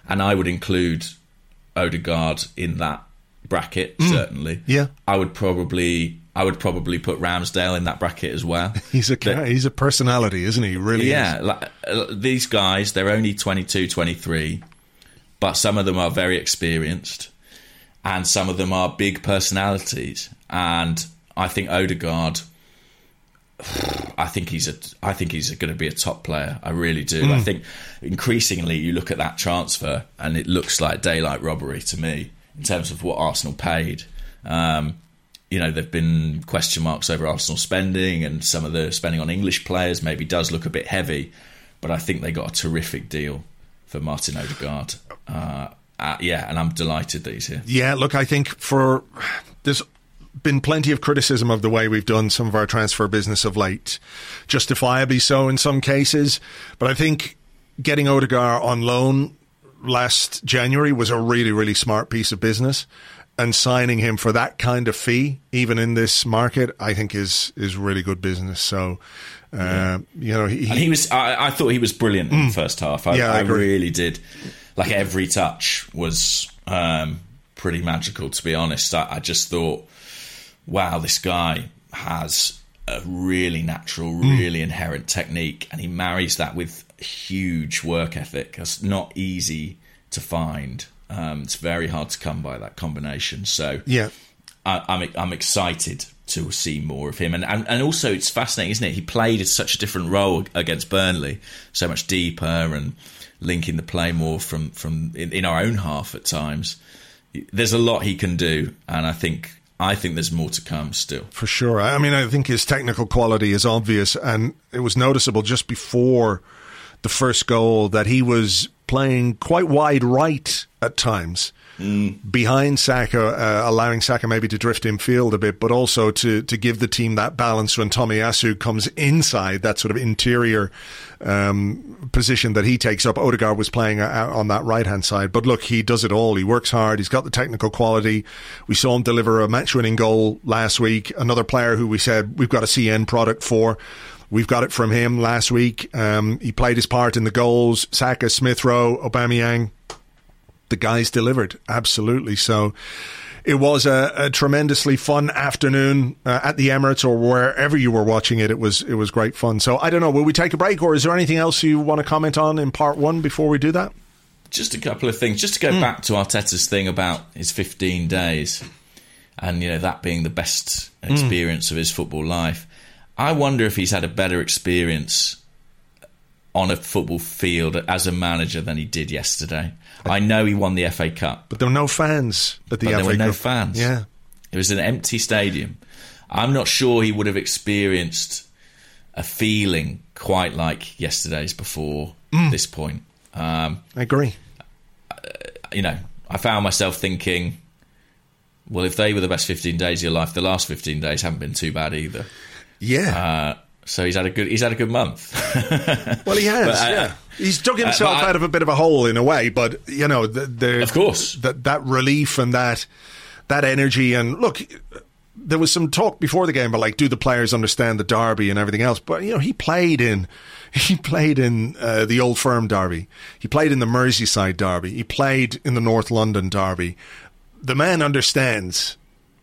And I would include Odegaard in that bracket, mm. certainly. Yeah. I would probably I would probably put Ramsdale in that bracket as well. *laughs* he's a but, he's a personality, isn't he? Really? Yeah. Like, uh, these guys, they're only 22, 23, but some of them are very experienced, and some of them are big personalities. And I think Odegaard. *sighs* I think he's a. I think he's going to be a top player. I really do. Mm. I think increasingly you look at that transfer and it looks like daylight robbery to me in terms of what Arsenal paid. Um, you know, there've been question marks over Arsenal spending, and some of the spending on English players maybe does look a bit heavy. But I think they got a terrific deal for Martin Odegaard. Uh, uh, yeah, and I'm delighted that he's here. Yeah, look, I think for there's been plenty of criticism of the way we've done some of our transfer business of late, justifiably so in some cases. But I think getting Odegaard on loan last January was a really, really smart piece of business and signing him for that kind of fee, even in this market, I think is is really good business. So, uh, yeah. you know, he, he was. I, I, thought he was brilliant in the mm. first half. I, yeah, I, I really did. Like every touch was um, pretty magical. To be honest, I, I just thought, wow, this guy has a really natural, mm. really mm. inherent technique, and he marries that with huge work ethic. It's not easy to find. Um, it's very hard to come by that combination. So yeah, I, am I'm, I'm excited to see more of him, and, and and also it's fascinating, isn't it? He played such a different role against Burnley, so much deeper and linking the play more from from in, in our own half at times. There's a lot he can do, and I think I think there's more to come still. For sure. I mean, I think his technical quality is obvious, and it was noticeable just before the first goal that he was playing quite wide right at times. Mm. Behind Saka, uh, allowing Saka maybe to drift in field a bit, but also to to give the team that balance when Tomiyasu comes inside that sort of interior um, position that he takes up. Odegaard was playing uh, on that right hand side, but look, he does it all. He works hard. He's got the technical quality. We saw him deliver a match winning goal last week. Another player who we said we've got a CN product for. We've got it from him last week. Um, he played his part in the goals. Saka, Smith Rowe, Aubameyang. The guys delivered absolutely. So it was a, a tremendously fun afternoon uh, at the Emirates or wherever you were watching it. It was it was great fun. So I don't know. Will we take a break, or is there anything else you want to comment on in part one before we do that? Just a couple of things. Just to go mm. back to Arteta's thing about his 15 days, and you know that being the best hmm. experience mm. of his football life. I wonder if he's had a better experience on a football field as a manager than he did yesterday. I know he won the FA Cup, But there were no fans at the but FA there were no Cup. fans. Yeah. It was an empty stadium. I'm not sure he would have experienced a feeling quite like yesterday's before Mm. this point. Um, I agree. you know, I found myself thinking, well, if they were the best 15 days of your life, the last 15 days haven't been too bad either. Yeah. Uh, so he's had a good he's had a good month. *laughs* well, he has. but I- yeah. He's dug himself but I- out of a bit of a hole in a way, but you know, the, the Of course. that that relief and that that energy and look. There was some talk before the game about like, do the players understand the derby and everything else? But you know, he played in, *laughs* he played in uh, the Old Firm derby. He played in the Merseyside derby. He played in the North London derby. The man understands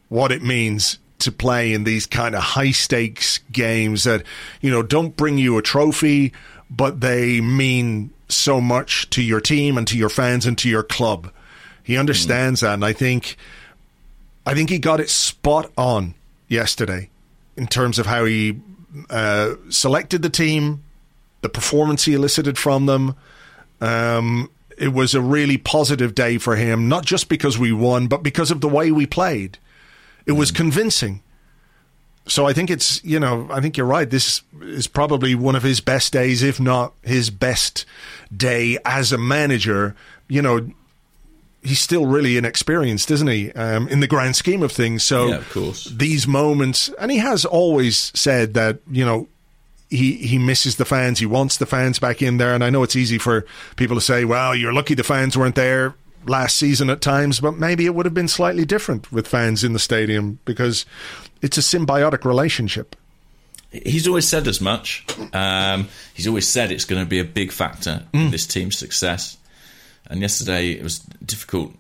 what it means to play in these kind of high stakes games that, you know, don't bring you a trophy, but they mean so much to your team and to your fans and to your club. He understands that. And I think, I think he got it spot on yesterday in terms of how he uh, selected the team, the performance he elicited from them. Um, it was a really positive day for him, not just because we won, but because of the way we played. It was convincing. So I think it's, you know, I think you're right. This is probably one of his best days, if not his best day as a manager. You know, he's still really inexperienced, isn't he, um, in the grand scheme of things? So Yeah, of course. these moments, and he has always said that, you know, he, he misses the fans. He wants the fans back in there. And I know it's easy for people to say, well, you're lucky the fans weren't there last season at times, but maybe it would have been slightly different with fans in the stadium because it's a symbiotic relationship. He's always said as much. Um, he's always said it's going to be a big factor Mm. in this team's success. And yesterday it was difficult,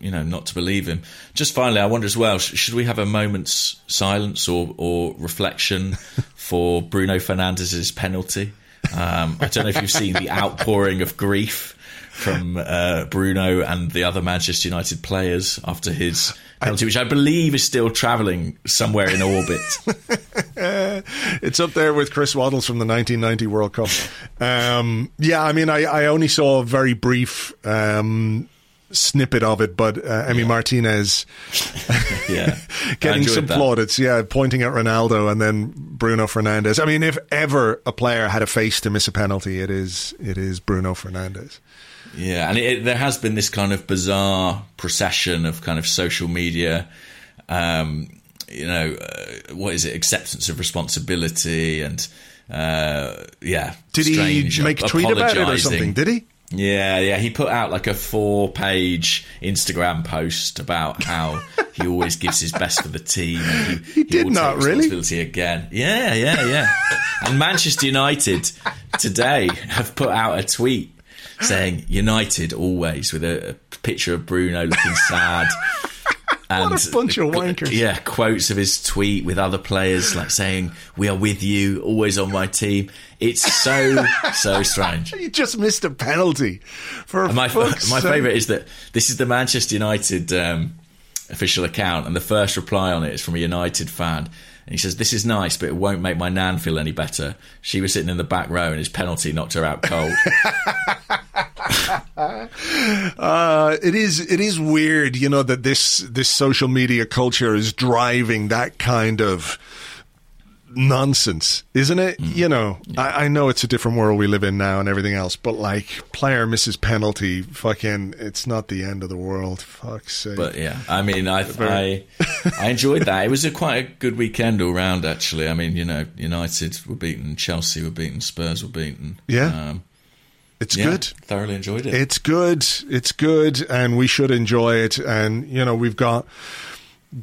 you know, not to believe him. Just finally, I wonder as well: sh- should we have a moment's silence or, or reflection *laughs* for Bruno Fernandes's penalty? Um, I don't know if you've seen the outpouring of grief from uh, Bruno and the other Manchester United players after his penalty, which I believe is still travelling somewhere in orbit. *laughs* It's up there with Chris Waddle's from the 1990 World Cup. Um, yeah, I mean, I, I only saw a very brief um, snippet of it, but uh, Emi Martinez *laughs* yeah, *laughs* I getting some that. plaudits, yeah, pointing at Ronaldo and then Bruno Fernandes. I mean, if ever a player had a face to miss a penalty, it is it is Bruno Fernandes. Yeah, and it, there has been this kind of bizarre procession of kind of social media, um, you know, uh, what is it, acceptance of responsibility, and uh, yeah. Did he make a tweet about it or something? Did he? Yeah, yeah. He put out like a four-page Instagram post about how he always gives his best for the team. And he, He did not, really? again. Yeah, yeah, yeah. and Manchester United today have put out a tweet saying "United always" with a, a picture of Bruno looking *laughs* sad. And What a bunch of wankers. Yeah, quotes of his tweet with other players like saying, "We are with you, always on my team." It's so *laughs* so strange. He just missed a penalty. For my my favourite is that this is the Manchester United um, official account, and the first reply on it is from a United fan. And he says, "This is nice, but it won't make my nan feel any better. She was sitting in the back row, and his penalty knocked her out cold." *laughs* Uh, it is it is weird, you know, that this this social media culture is driving that kind of nonsense, isn't it? Mm. You know, I, I know it's a different world we live in now and everything else, but like player misses penalty, fucking, it's not the end of the world. Fuck's sake. but yeah, I mean, I I, I enjoyed that. It was a quite a good weekend all round, actually. I mean, you know, United were beaten, Chelsea were beaten, Spurs were beaten. Yeah. um, it's yeah, good. Thoroughly enjoyed it. It's good. It's good, and we should enjoy it. And you know, we've got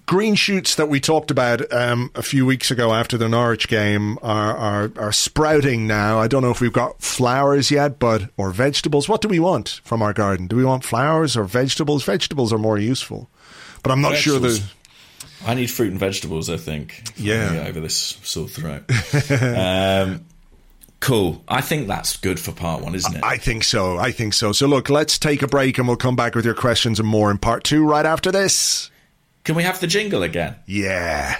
green shoots that we talked about um, a few weeks ago after the Norwich game are, are are sprouting now. I don't know if we've got flowers yet, but or vegetables. What do we want from our garden? Do we want flowers or vegetables? Vegetables are more useful, but I'm not sure the. I need fruit and vegetables. I think. Yeah. over this sore throat. *laughs* um, cool. I think that's good for part one, isn't it? I think so. I think so. So look, let's take a break, and we'll come back with your questions and more in part two right after this. Can we have the jingle again? Yeah.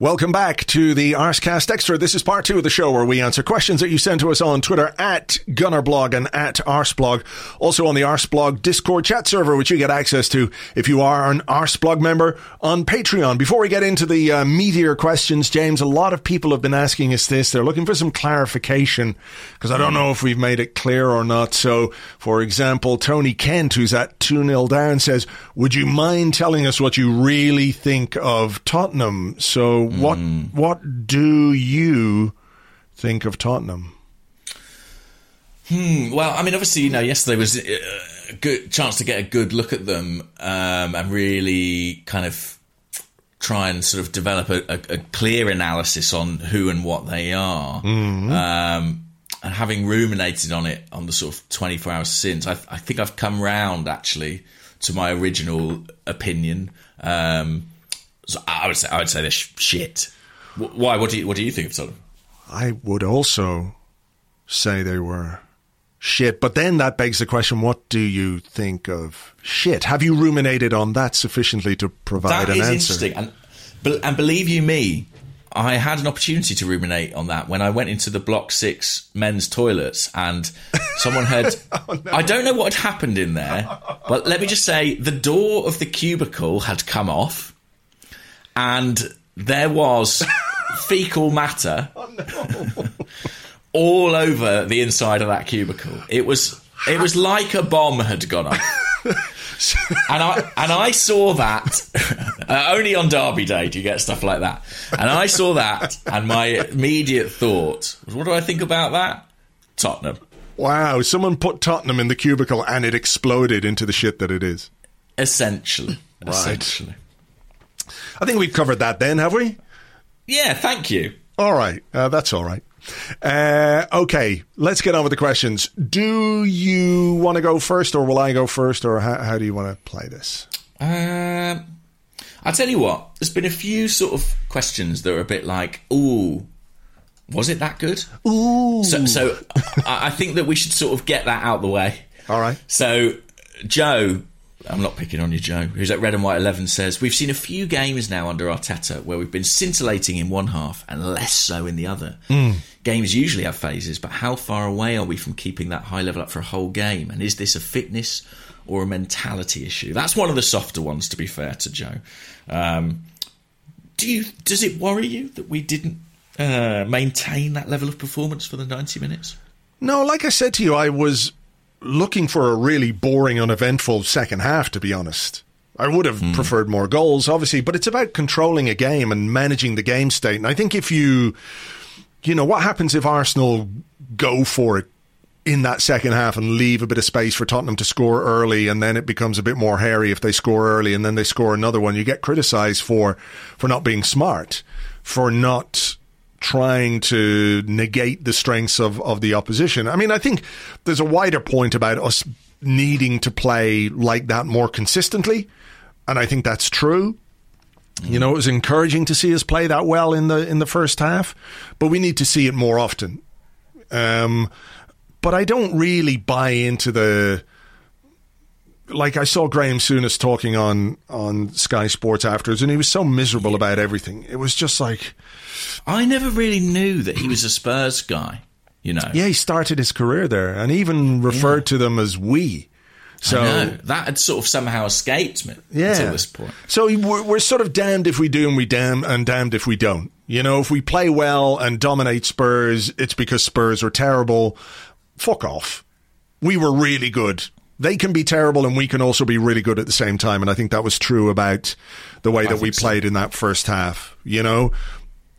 Welcome back to the Arscast Extra. This is part two of the show where we answer questions that you send to us on Twitter at Gunnerblog and at Arseblog. Also on the Arseblog Discord chat server, which you get access to if you are an Arseblog member on Patreon. Before we get into the uh, meteor questions, James, a lot of people have been asking us this. They're looking for some clarification because I don't know if we've made it clear or not. So, for example, Tony Kent, who's at 2 0 down, says, Would you mind telling us what you really think of Tottenham? So, what what do you think of Tottenham? Hmm, well, I mean, obviously, you know, yesterday was uh, a good chance to get a good look at them um, and really kind of try and sort of develop a, a, a clear analysis on who and what they are. Um, and having ruminated on it on the sort of 24 hours since, I, I think I've come round actually to my original opinion. Um, so I would say I would say they're sh- shit. Why? What do you What do you think of Tottenham? I would also say they were shit, but then that begs the question: What do you think of shit? Have you ruminated on that sufficiently to provide That an is answer? interesting, and and believe you me, I had an opportunity to ruminate on that when I went into the Block Six men's toilets, and someone had. *laughs* Oh, I don't know what had happened in there, but let me just say the door of the cubicle had come off, and there was *laughs* fecal matter Oh, all over the inside of that cubicle. It was. It was like a bomb had gone off. *laughs* and I and I saw that *laughs* uh, only on Derby Day do you get stuff like that. And I saw that, and my immediate thought was, "What do I think about that?" Tottenham, Wow, someone put Tottenham in the cubicle and it exploded into the shit that it is. essentially, essentially. I think we've covered that then, have we? Yeah, thank you. All right, uh, that's all right. Uh, okay, let's get on with the questions. Do you want to go first, or will I go first, or how, how do you want to play this? Um, I tell you what, there's been a few sort of questions that are a bit like, "Ooh, was it that good?" Ooh. So, so I I think that we should sort of get that out the way. All right. So, Joe, I'm not picking on you, Joe, who's at Red and White 11, says, We've seen a few games now under Arteta where we've been scintillating in one half and less so in the other. Games usually have phases, but how far away are we from keeping that high level up for a whole game? And is this a fitness or a mentality issue? That's one of the softer ones, to be fair to Joe. Um, do you? Does it worry you that we didn't uh, maintain that level of performance for the 90 minutes? No, like I said to you, I was looking for a really boring, uneventful second half, to be honest. I would have hmm. preferred more goals, obviously, but it's about controlling a game and managing the game state. And I think if you, you know, what happens if Arsenal go for it in that second half and leave a bit of space for Tottenham to score early, and then it becomes a bit more hairy if they score early and then they score another one. You get criticised for for not being smart, for not trying to negate the strengths of, of the opposition. I mean, I think there's a wider point about us needing to play like that more consistently, and I think that's true. You know, it was encouraging to see us play that well in the in the first half, but we need to see it more often. Um, but I don't really buy into the like I saw Graham Souness talking on on Sky Sports afterwards, and he was so miserable about everything. It was just like, I never really knew that he was a Spurs guy. You know, yeah, he started his career there, and even referred to them as we. So I know. that had sort of somehow escaped me yeah. until this point. So we're, we're sort of damned if we do and we damn and damned if we don't. You know, if we play well and dominate Spurs, it's because Spurs are terrible. Fuck off. We were really good. They can be terrible and we can also be really good at the same time. And I think that was true about the way I that we think so. played in that first half. You know,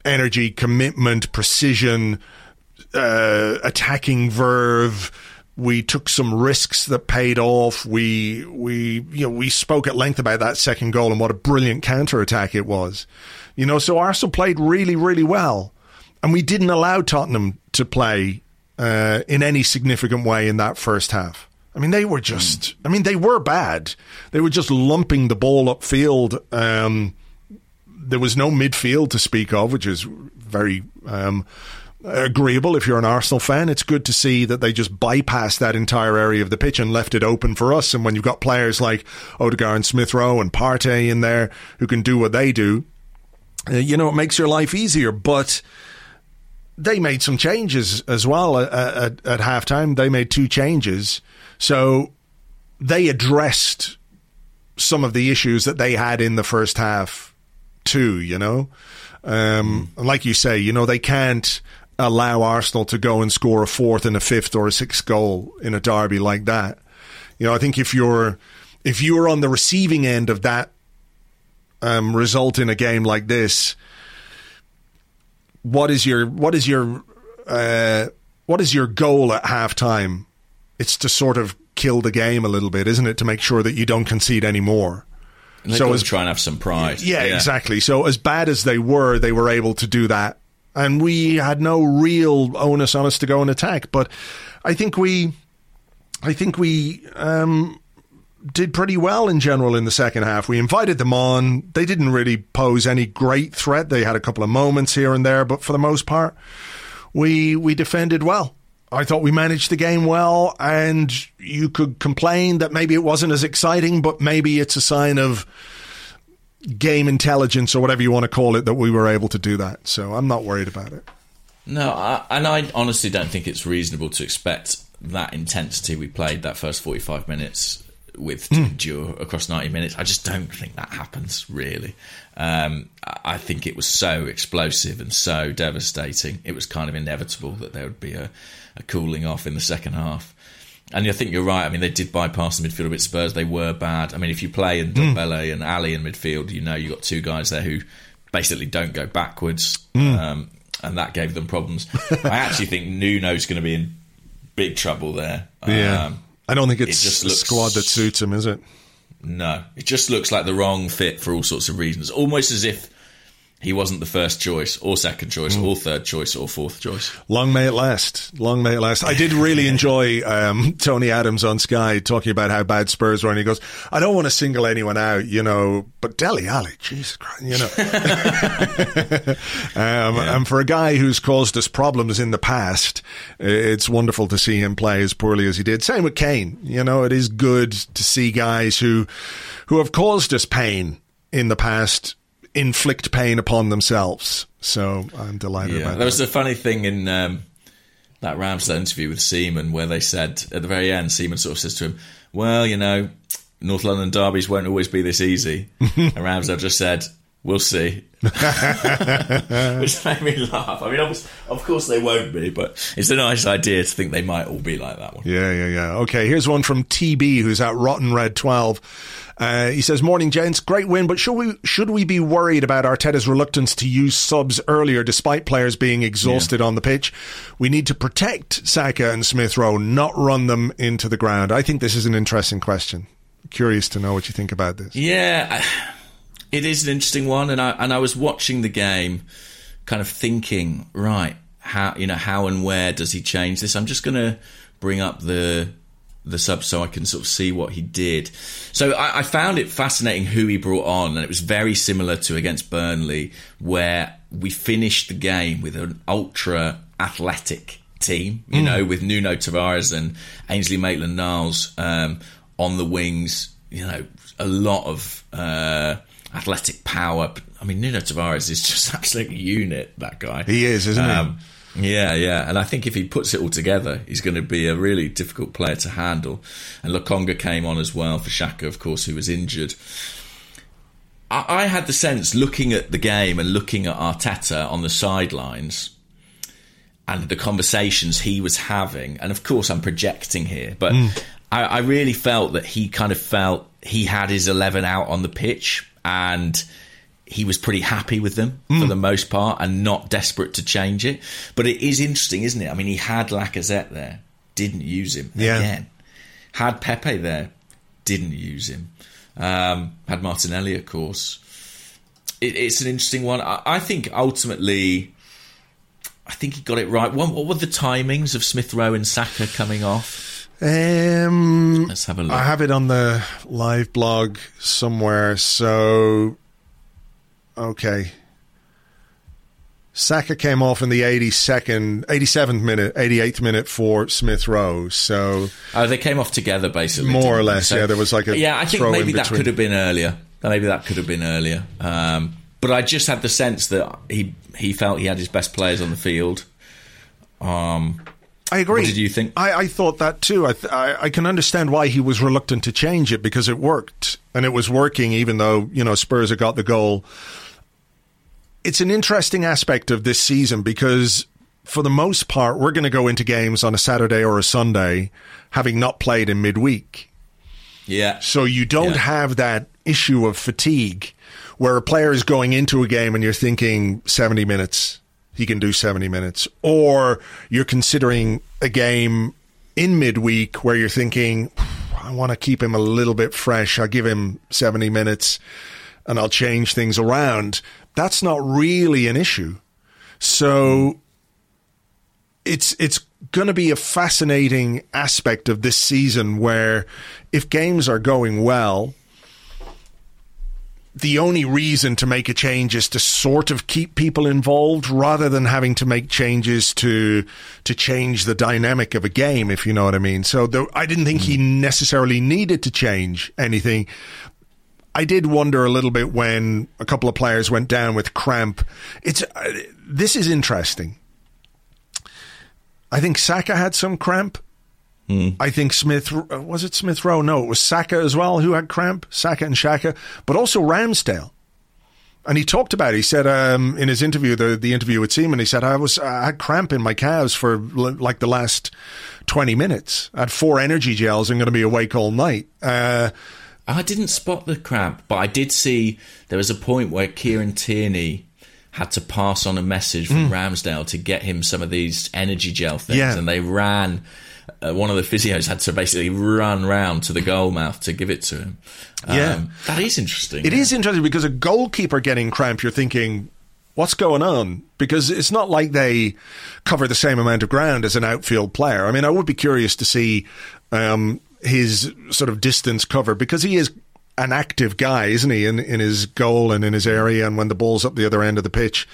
energy, commitment, precision, uh, attacking verve. We took some risks that paid off. We we you know we spoke at length about that second goal and what a brilliant counter attack it was. You know, so Arsenal played really really well, and we didn't allow Tottenham to play uh, in any significant way in that first half. I mean, they were just. I mean, they were bad. They were just lumping the ball upfield. Um, there was no midfield to speak of, which is very um, agreeable if you're an Arsenal fan. It's good to see that they just bypassed that entire area of the pitch and left it open for us. And when you've got players like Odegaard and Smith Rowe and Partey in there who can do what they do, uh, you know, it makes your life easier. But they made some changes as well at, at, at halftime. They made two changes. So they addressed some of the issues that they had in the first half too, you know? Um, like you say, you know, they can't allow Arsenal to go and score a fourth and a fifth or a sixth goal in a derby like that. You know, I think if you're if you're on the receiving end of that um, result in a game like this, what is your what is your uh, what is your goal at halftime? It's to sort of kill the game a little bit, isn't it? To make sure that you don't concede any more. And they've So as- try and have some pride. Yeah, exactly. So as bad as they were, they were able to do that, and we had no real onus on us to go and attack. But I think we, I think we um, did pretty well in general in the second half. We invited them on. They didn't really pose any great threat. They had a couple of moments here and there, but for the most part, we we defended well. I thought we managed the game well, and you could complain that maybe it wasn't as exciting, but maybe it's a sign of game intelligence or whatever you want to call it that we were able to do that. So I'm not worried about it. No, I, and I honestly don't think it's reasonable to expect that intensity we played that first 45 minutes with to endure across 90 minutes. I just don't think that happens, really. Um, I think it was so explosive and so devastating. It was kind of inevitable that there would be a, a cooling off in the second half. And I think you're right. I mean, they did bypass the midfield a bit. Spurs, they were bad. I mean, if you play in Ndombele and Alli in midfield, you know you've got two guys there who basically don't go backwards. Um, and that gave them problems. *laughs* I actually think Nuno's going to be in big trouble there. Um, I don't think it it's just a looks- squad that suits him, is it? no, it just looks like the wrong fit for all sorts of reasons. Almost as if he wasn't the first choice, or second choice, or third choice, or fourth choice. Long may it last. Long may it last. I did really *laughs* enjoy um, Tony Adams on Sky talking about how bad Spurs were, and he goes, "I don't want to single anyone out, you know, but Dele Alli, Jesus Christ, you know." *laughs* um, And for a guy who's caused us problems in the past, it's wonderful to see him play as poorly as he did. Same with Kane. You know, it is good to see guys who who have caused us pain in the past inflict pain upon themselves. So I'm delighted Yeah, about there that. was a funny thing in um, that Ramsdale interview with Seaman where they said at the very end, Seaman sort of says to him, "Well, you know, North London derbies won't always be this easy," *laughs* and Ramsdale just said, "We'll see." *laughs* Which made me laugh. I mean, of course they won't be, but it's a nice idea to think they might all be like that one. Yeah, yeah, yeah. Okay, here's one from TB who's at Rotten Red 12. Uh, he says, "Morning, gents. Great win, but should we should we be worried about Arteta's reluctance to use subs earlier, despite players being exhausted on the pitch? We need to protect Saka and Smith Rowe, not run them into the ground. I think this is an interesting question. Curious to know what you think about this. Yeah, I- it is an interesting one, and I and I was watching the game, kind of thinking, right, how you know how and where does he change this? I'm just going to bring up the the sub so I can sort of see what he did. So I, I found it fascinating who he brought on, and it was very similar to against Burnley, where we finished the game with an ultra athletic team, you know, with Nuno Tavares and Ainsley Maitland-Niles um, on the wings. You know, a lot of uh, athletic power. I mean, Nuno Tavares is just *laughs* absolute unit. That guy. He is, isn't Um, yeah, yeah, and I think if he puts it all together, he's going to be a really difficult player to handle. And Lokonga came on as well for Xhaka, of course, who was injured. I, I had the sense, looking at the game and looking at Arteta on the sidelines, and the conversations he was having, and of course I'm projecting here, but I, I really felt that he kind of felt he had his eleven out on the pitch and he was pretty happy with them for the most part and not desperate to change it. But it is interesting, isn't it? I mean, he had Lacazette there, didn't use him Yeah. again. Had Pepe there, didn't use him. Um, had Martinelli, of course. It, it's an interesting one. I, I think ultimately, I think he got it right. What, what were the timings of Smith Rowe and Saka coming off? Um, Let's have a look. I have it on the live blog somewhere. So, okay. Saka came off in the 82nd, 87th minute, 88th minute for Smith Rowe. So, Oh, they came off together basically. More or less, yeah, there was like a yeah. I think maybe that between. could have been earlier. Maybe that could have been earlier. Um, but I just had the sense that he he felt he had his best players on the field. Um, I agree. What did you think? I, I thought that too. I, th- I I can understand why he was reluctant to change it because it worked and it was working, even though you know Spurs had got the goal. It's an interesting aspect of this season because, for the most part, we're going to go into games on a Saturday or a Sunday, having not played in midweek. yeah, So you don't Yeah. have that issue of fatigue where a player is going into a game and you're thinking 70 minutes, he can do 70 minutes. Or you're considering a game in midweek where you're thinking, I want to keep him a little bit fresh. I'll give him 70 minutes and I'll change things around. That's not really an issue. So it's it's going to be a fascinating aspect of this season where if games are going well the only reason to make a change is to sort of keep people involved rather than having to make changes to to change the dynamic of a game if you know what I mean. So though I didn't think he necessarily needed to change anything. I did wonder a little bit when a couple of players went down with cramp. It's uh, this is interesting. I think Saka had some cramp. I think Smith uh, was it Smith Rowe? No, it was Saka as well who had cramp. Saka and Xhaka, but also Ramsdale. And he talked about it. He said um, in his interview, the the interview with Seaman, he said I was I had cramp in my calves for l- like the last twenty minutes. I had four energy gels. I'm going to be awake all night. Uh, I didn't spot the cramp, but I did see there was a point where Kieran Tierney had to pass on a message from Ramsdale to get him some of these energy gel things, Yeah. and they ran. Uh, one of the physios had to basically run round to the goal mouth to give it to him. Yeah. that is interesting. It yeah. is interesting because a goalkeeper getting cramp, you're thinking, what's going on? Because it's not like they cover the same amount of ground as an outfield player. I mean, I would be curious to see um, his sort of distance cover because he is an active guy, isn't he, in, in his goal and in his area and when the ball's up the other end of the pitch.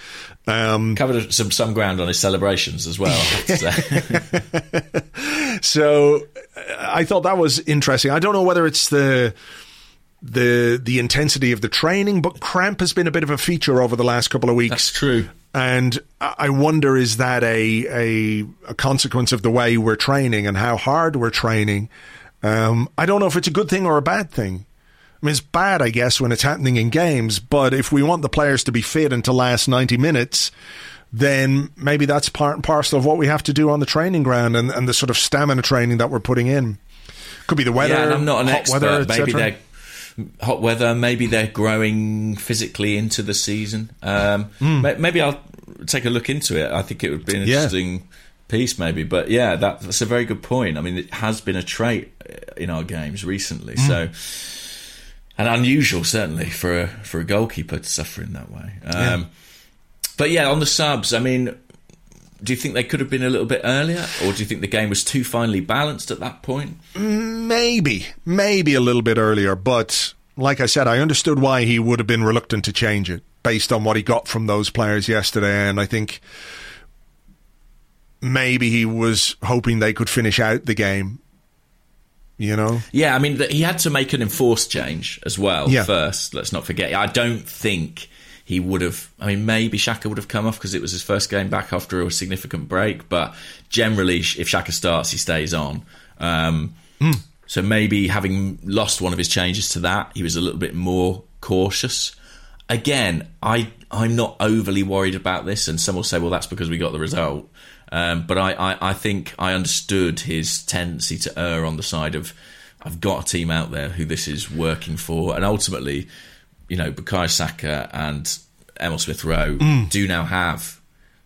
Um, covered some some ground on his celebrations as well. I have to say. so uh, I thought that was interesting. I don't know whether it's the the the intensity of the training, but cramp has been a bit of a feature over the last couple of weeks. That's true. And I I wonder is that a, a a consequence of the way we're training and how hard we're training? Um, I don't know if it's a good thing or a bad thing. I mean, it's bad, I guess, when it's happening in games. But if we want the players to be fit and to last ninety minutes, then maybe that's part and parcel of what we have to do on the training ground and, and the sort of stamina training that we're putting in. Could be the weather. yeah, I'm not an hot expert. Weather, maybe they're hot weather. Maybe they're growing physically into the season. Um, ma- Maybe I'll take a look into it. I think it would be an Hmm. Yeah. interesting piece, maybe. But yeah, that, that's a very good point. I mean, it has been a trait uh, in our games recently. Hmm. So. And unusual, certainly, for a, for a goalkeeper to suffer in that way. Um, But yeah, on the subs, I mean, do you think they could have been a little bit earlier, or do you think the game was too finely balanced at that point? Maybe, maybe a little bit earlier, but like I said, I understood why he would have been reluctant to change it based on what he got from those players yesterday, and I think maybe he was hoping they could finish out the game. You know, Yeah, I mean, he had to make an enforced change as well Yeah. first. Let's not forget. I don't think he would have. I mean, maybe Xhaka would have come off because it was his first game back after a significant break. But generally, if Xhaka starts, he stays on. Um, So maybe having lost one of his changes to that, he was a little bit more cautious. Again, I I'm not overly worried about this, and some will say, well, that's because we got the result. Um, but I, I, I think I understood his tendency to err on the side of I've got a team out there who this is working for, and ultimately, you know, Bukayo Saka and Emil Smith Rowe do now have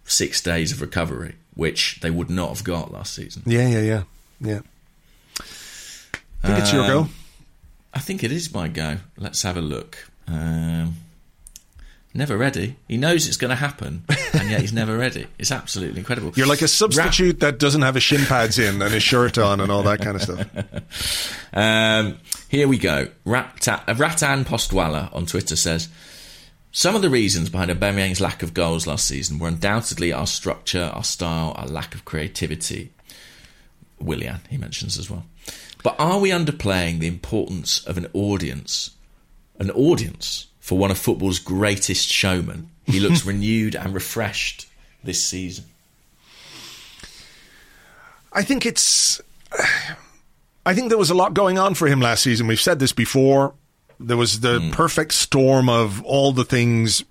six days of recovery, which they would not have got last season. yeah, yeah, yeah, yeah. I think it's your go. I think it is my go. Let's have a look. Um, never ready. He knows it's going to happen, and yet he's never ready. It's absolutely incredible. You're like a substitute that doesn't have his shin pads in and his shirt on and all that kind of stuff. *laughs* Um, here we go. Rata- uh, Ratan Postwala on Twitter says some of the reasons behind Aubameyang's lack of goals last season were undoubtedly our structure, our style, our lack of creativity. Willian, he mentions as well. But are we underplaying the importance of an audience? An audience for one of football's greatest showmen. He looks renewed and refreshed this season. I think it's. I think there was a lot going on for him last season. We've said this before. There was the perfect storm of all the things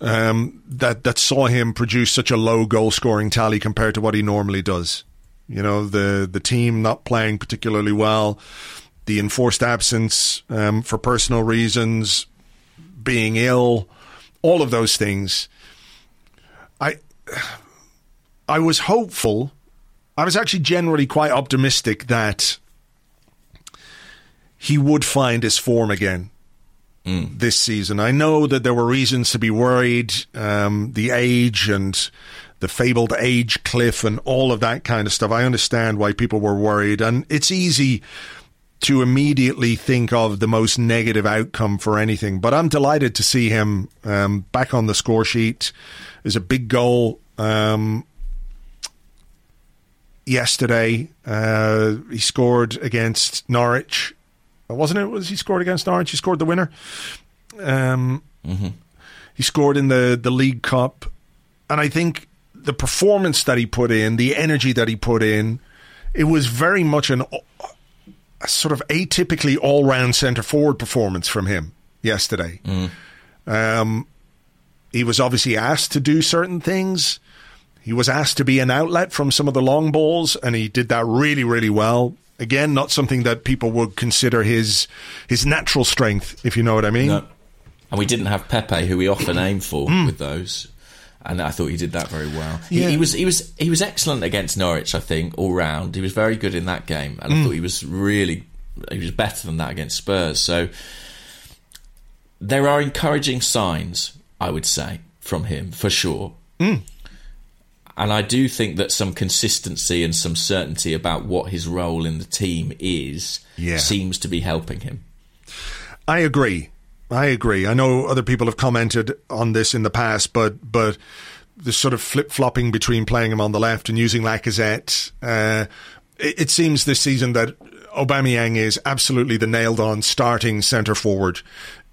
um, that that saw him produce such a low goal scoring tally compared to what he normally does. You know, the the team not playing particularly well, the enforced absence um, for personal reasons, being ill, all of those things. I I was hopeful. I was actually generally quite optimistic that he would find his form again this season. I know that there were reasons to be worried, um, the age and the fabled age cliff and all of that kind of stuff. I understand why people were worried, and it's easy to immediately think of the most negative outcome for anything. But I'm delighted to see him um, back on the score sheet. There's a big goal um, yesterday. Uh, he scored against Norwich. Wasn't it? Was he scored against Norwich? He scored the winner. Um, He scored in the, the League Cup. And I think the performance that he put in, the energy that he put in, it was very much an a sort of atypically all round centre forward performance from him yesterday. Um, he was obviously asked to do certain things. He was asked to be an outlet from some of the long balls, and he did that really, really well. Again, not something that people would consider his his natural strength, if you know what I mean. No. And we didn't have Pepe, who we often aim for with those. And I thought he did that very well. He, Yeah. he was he was he was excellent against Norwich. I think all round he was very good in that game, and I mm. thought he was really he was better than that against Spurs. So there are encouraging signs, I would say, from him for sure. Mm. And I do think that some consistency and some certainty about what his role in the team is Yeah. seems to be helping him. I agree. I agree. I know other people have commented on this in the past, but but the sort of flip flopping between playing him on the left and using Lacazette, uh, it, it seems this season that Aubameyang is absolutely the nailed on starting centre forward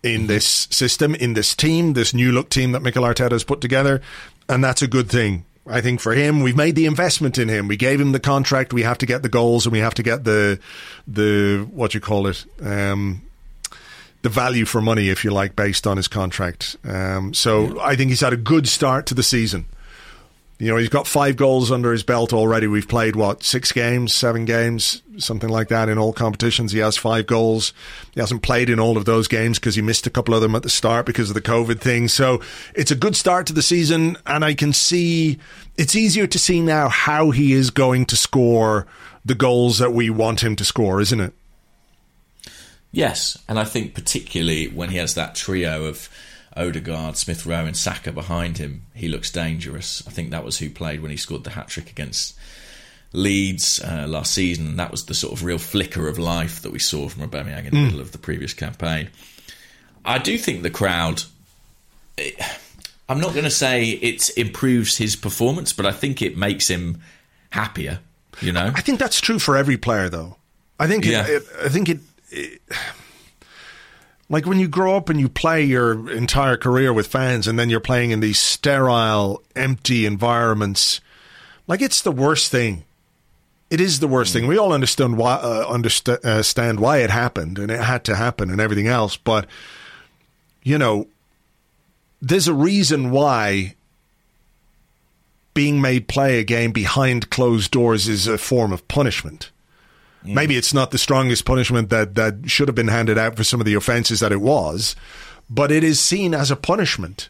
in this system, in this team, this new look team that Mikel Arteta has put together, and that's a good thing. I think for him, we've made the investment in him. We gave him the contract. We have to get the goals, and we have to get the the what you call it. Um, the value for money, if you like, based on his contract. Um, so I think he's had a good start to the season. You know, he's got five goals under his belt already. We've played, what, six games, seven games, something like that in all competitions. He has five goals. He hasn't played in all of those games because he missed a couple of them at the start because of the COVID thing. So it's a good start to the season. And I can see, it's easier to see now how he is going to score the goals that we want him to score, isn't it? Yes, and I think particularly when he has that trio of Odegaard, Smith Rowe, and Saka behind him, he looks dangerous. I think that was who played when he scored the hat trick against Leeds uh, last season. And that was the sort of real flicker of life that we saw from Aubameyang in the middle of the previous campaign. I do think the crowd. eh, I'm not going to say it improves his performance, but I think it makes him happier. You know, I think that's true for every player, though. I think. Yeah. It, it, I think it, Like when you grow up and you play your entire career with fans, and then you're playing in these sterile, empty environments. Like it's the worst thing. It is the worst thing. We all understand why, uh, understand uh, why it happened, and it had to happen, and everything else. But you know, there's a reason why being made play a game behind closed doors is a form of punishment. Mm. Maybe it's not the strongest punishment that, that should have been handed out for some of the offenses that it was, but it is seen as a punishment.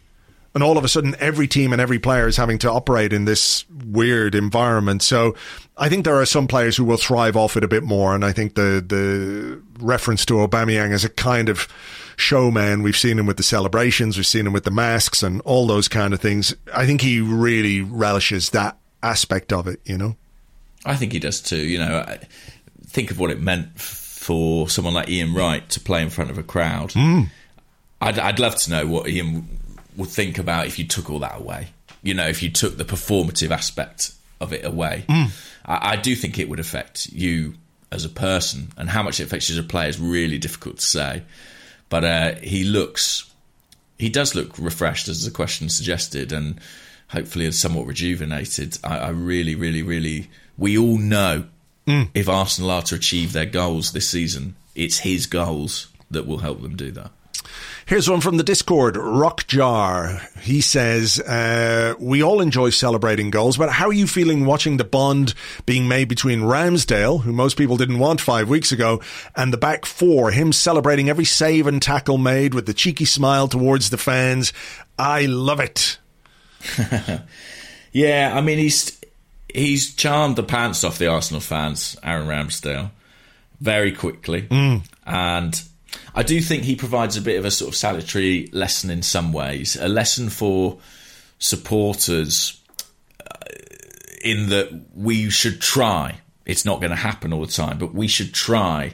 And all of a sudden, every team and every player is having to operate in this weird environment. So I think there are some players who will thrive off it a bit more. And I think the, the reference to Aubameyang as a kind of showman, we've seen him with the celebrations, we've seen him with the masks and all those kind of things. I think he really relishes that aspect of it, you know? I think he does too. You know, think of what it meant for someone like Ian Wright to play in front of a crowd. I'd, I'd love to know what Ian would think about if you took all that away. You know, if you took the performative aspect of it away. I, I do think it would affect you as a person, and how much it affects you as a player is really difficult to say. But uh, he looks, he does look refreshed, as the question suggested, and hopefully somewhat rejuvenated. I, I really, really, really, we all know if Arsenal are to achieve their goals this season, it's his goals that will help them do that. Here's one from the Discord, Rockjar. He says, uh, We all enjoy celebrating goals, but how are you feeling watching the bond being made between Ramsdale, who most people didn't want five weeks ago, and the back four? Him celebrating every save and tackle made with the cheeky smile towards the fans. I love it. *laughs* Yeah, I mean he's he's charmed the pants off the Arsenal fans, Aaron Ramsdale, very quickly, and I do think he provides a bit of a sort of salutary lesson in some ways, a lesson for supporters uh, in that we should try. It's not going to happen all the time, but we should try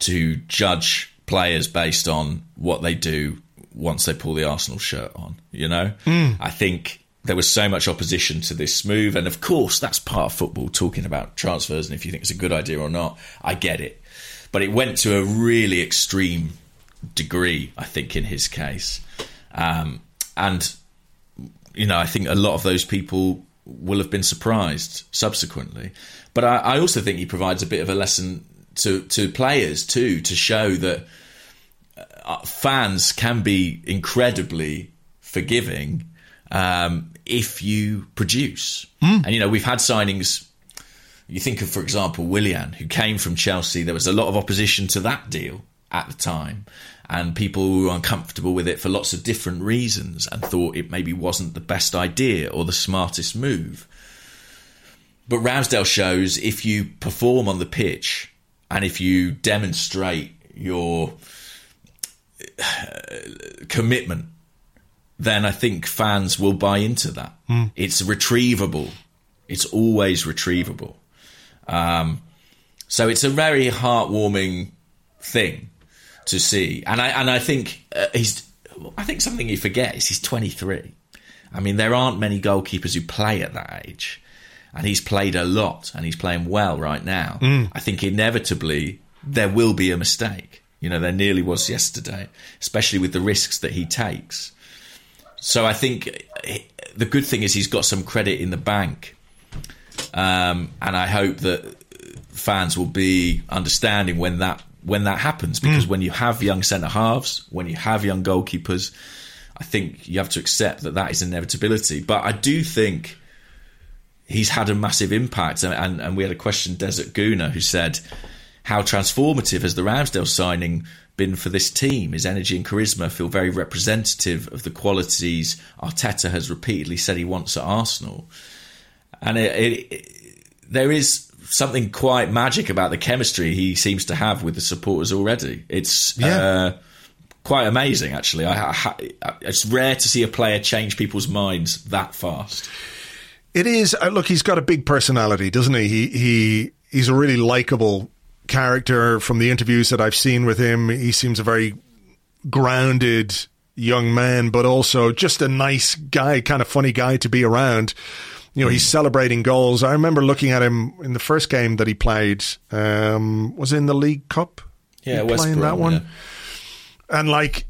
to judge players based on what they do once they pull the Arsenal shirt on. You know, I think there was so much opposition to this move, and of course, that's part of football. Talking about transfers and if you think it's a good idea or not, I get it, but it went to a really extreme degree. I think in his case, um, and you know, I think a lot of those people will have been surprised subsequently. But I, I also think he provides a bit of a lesson to to players too, to show that uh, fans can be incredibly forgiving um, if you produce. And you know, we've had signings. You think of, for example, Willian, who came from Chelsea. There was a lot of opposition to that deal at the time, and people were uncomfortable with it for lots of different reasons and thought it maybe wasn't the best idea or the smartest move. But Ramsdale shows if you perform on the pitch and if you demonstrate your uh, commitment, then I think fans will buy into that. It's retrievable. It's always retrievable. Um, so it's a very heartwarming thing to see, and I and I think uh, he's. I think something you forget is he's 23. I mean, there aren't many goalkeepers who play at that age, and he's played a lot, and he's playing well right now. I think inevitably there will be a mistake. You know, there nearly was yesterday, especially with the risks that he takes. So I think the good thing is he's got some credit in the bank, um, and I hope that fans will be understanding when that when that happens. Because when you have young centre halves, when you have young goalkeepers, I think you have to accept that that is inevitability. But I do think he's had a massive impact, and, and, and we had a question Desert Guna who said, "How transformative has the Ramsdale signing been for this team? His energy and charisma feel very representative of the qualities Arteta has repeatedly said he wants at Arsenal." And it, it, it, there is something quite magic about the chemistry he seems to have with the supporters already. It's Yeah. uh, quite amazing, actually. I, I, I, it's rare to see a player change people's minds that fast. It is. Uh, look, he's got a big personality, doesn't he? He he he's a really likable character. From the interviews that I've seen with him, he seems a very grounded young man, but also just a nice guy, kind of funny guy to be around. You know, he's celebrating goals. I remember looking at him in the first game that he played. Um, was in the League Cup. Yeah, West playing that one. yeah. And like,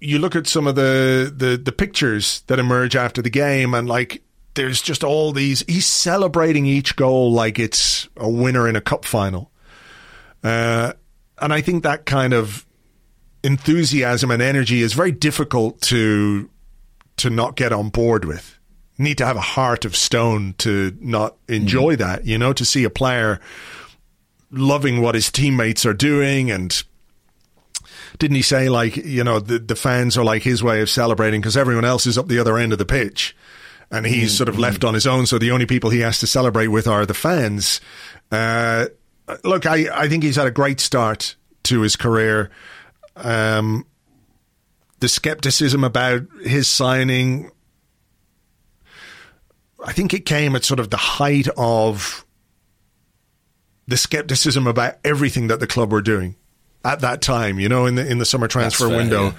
you look at some of the, the the pictures that emerge after the game, and like, there's just all these. He's celebrating each goal like it's a winner in a cup final. Uh, and I think that kind of enthusiasm and energy is very difficult to to not get on board with. Need to have a heart of stone to not enjoy that, you know, to see a player loving what his teammates are doing and didn't he say like you know the the fans are like his way of celebrating because everyone else is up the other end of the pitch. And he's sort of left on his own. So the only people he has to celebrate with are the fans. Uh, look I, I think he's had a great start to his career um, the skepticism about his signing I think it came at sort of the height of the skepticism about everything that the club were doing at that time, you know, in the in the summer transfer fair, window. yeah.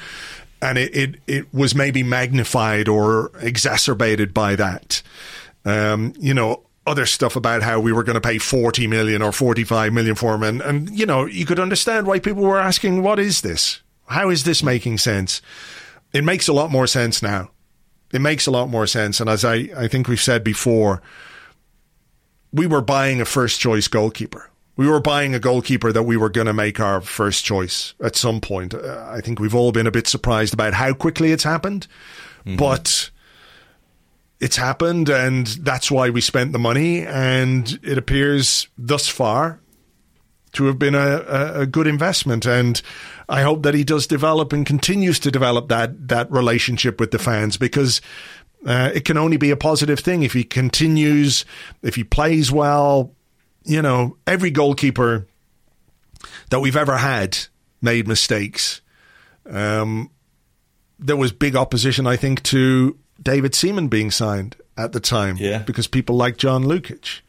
And it, it, it was maybe magnified or exacerbated by that. Um, you know, other stuff about how we were going to pay 40 million or 45 million for him. And, and, you know, you could understand why people were asking, what is this? How is this making sense? It makes a lot more sense now. It makes a lot more sense. And as I, I think we've said before, we were buying a first choice goalkeeper. We were buying a goalkeeper that we were going to make our first choice at some point. Uh, I think we've all been a bit surprised about how quickly it's happened, but it's happened, and that's why we spent the money. And it appears thus far to have been a, a, good investment. And I hope that he does develop and continues to develop that that relationship with the fans because uh, it can only be a positive thing if he continues, if he plays well. You know, every goalkeeper that we've ever had made mistakes. Um, there was big opposition, I think, to David Seaman being signed at the time Yeah. because people like John Lukic.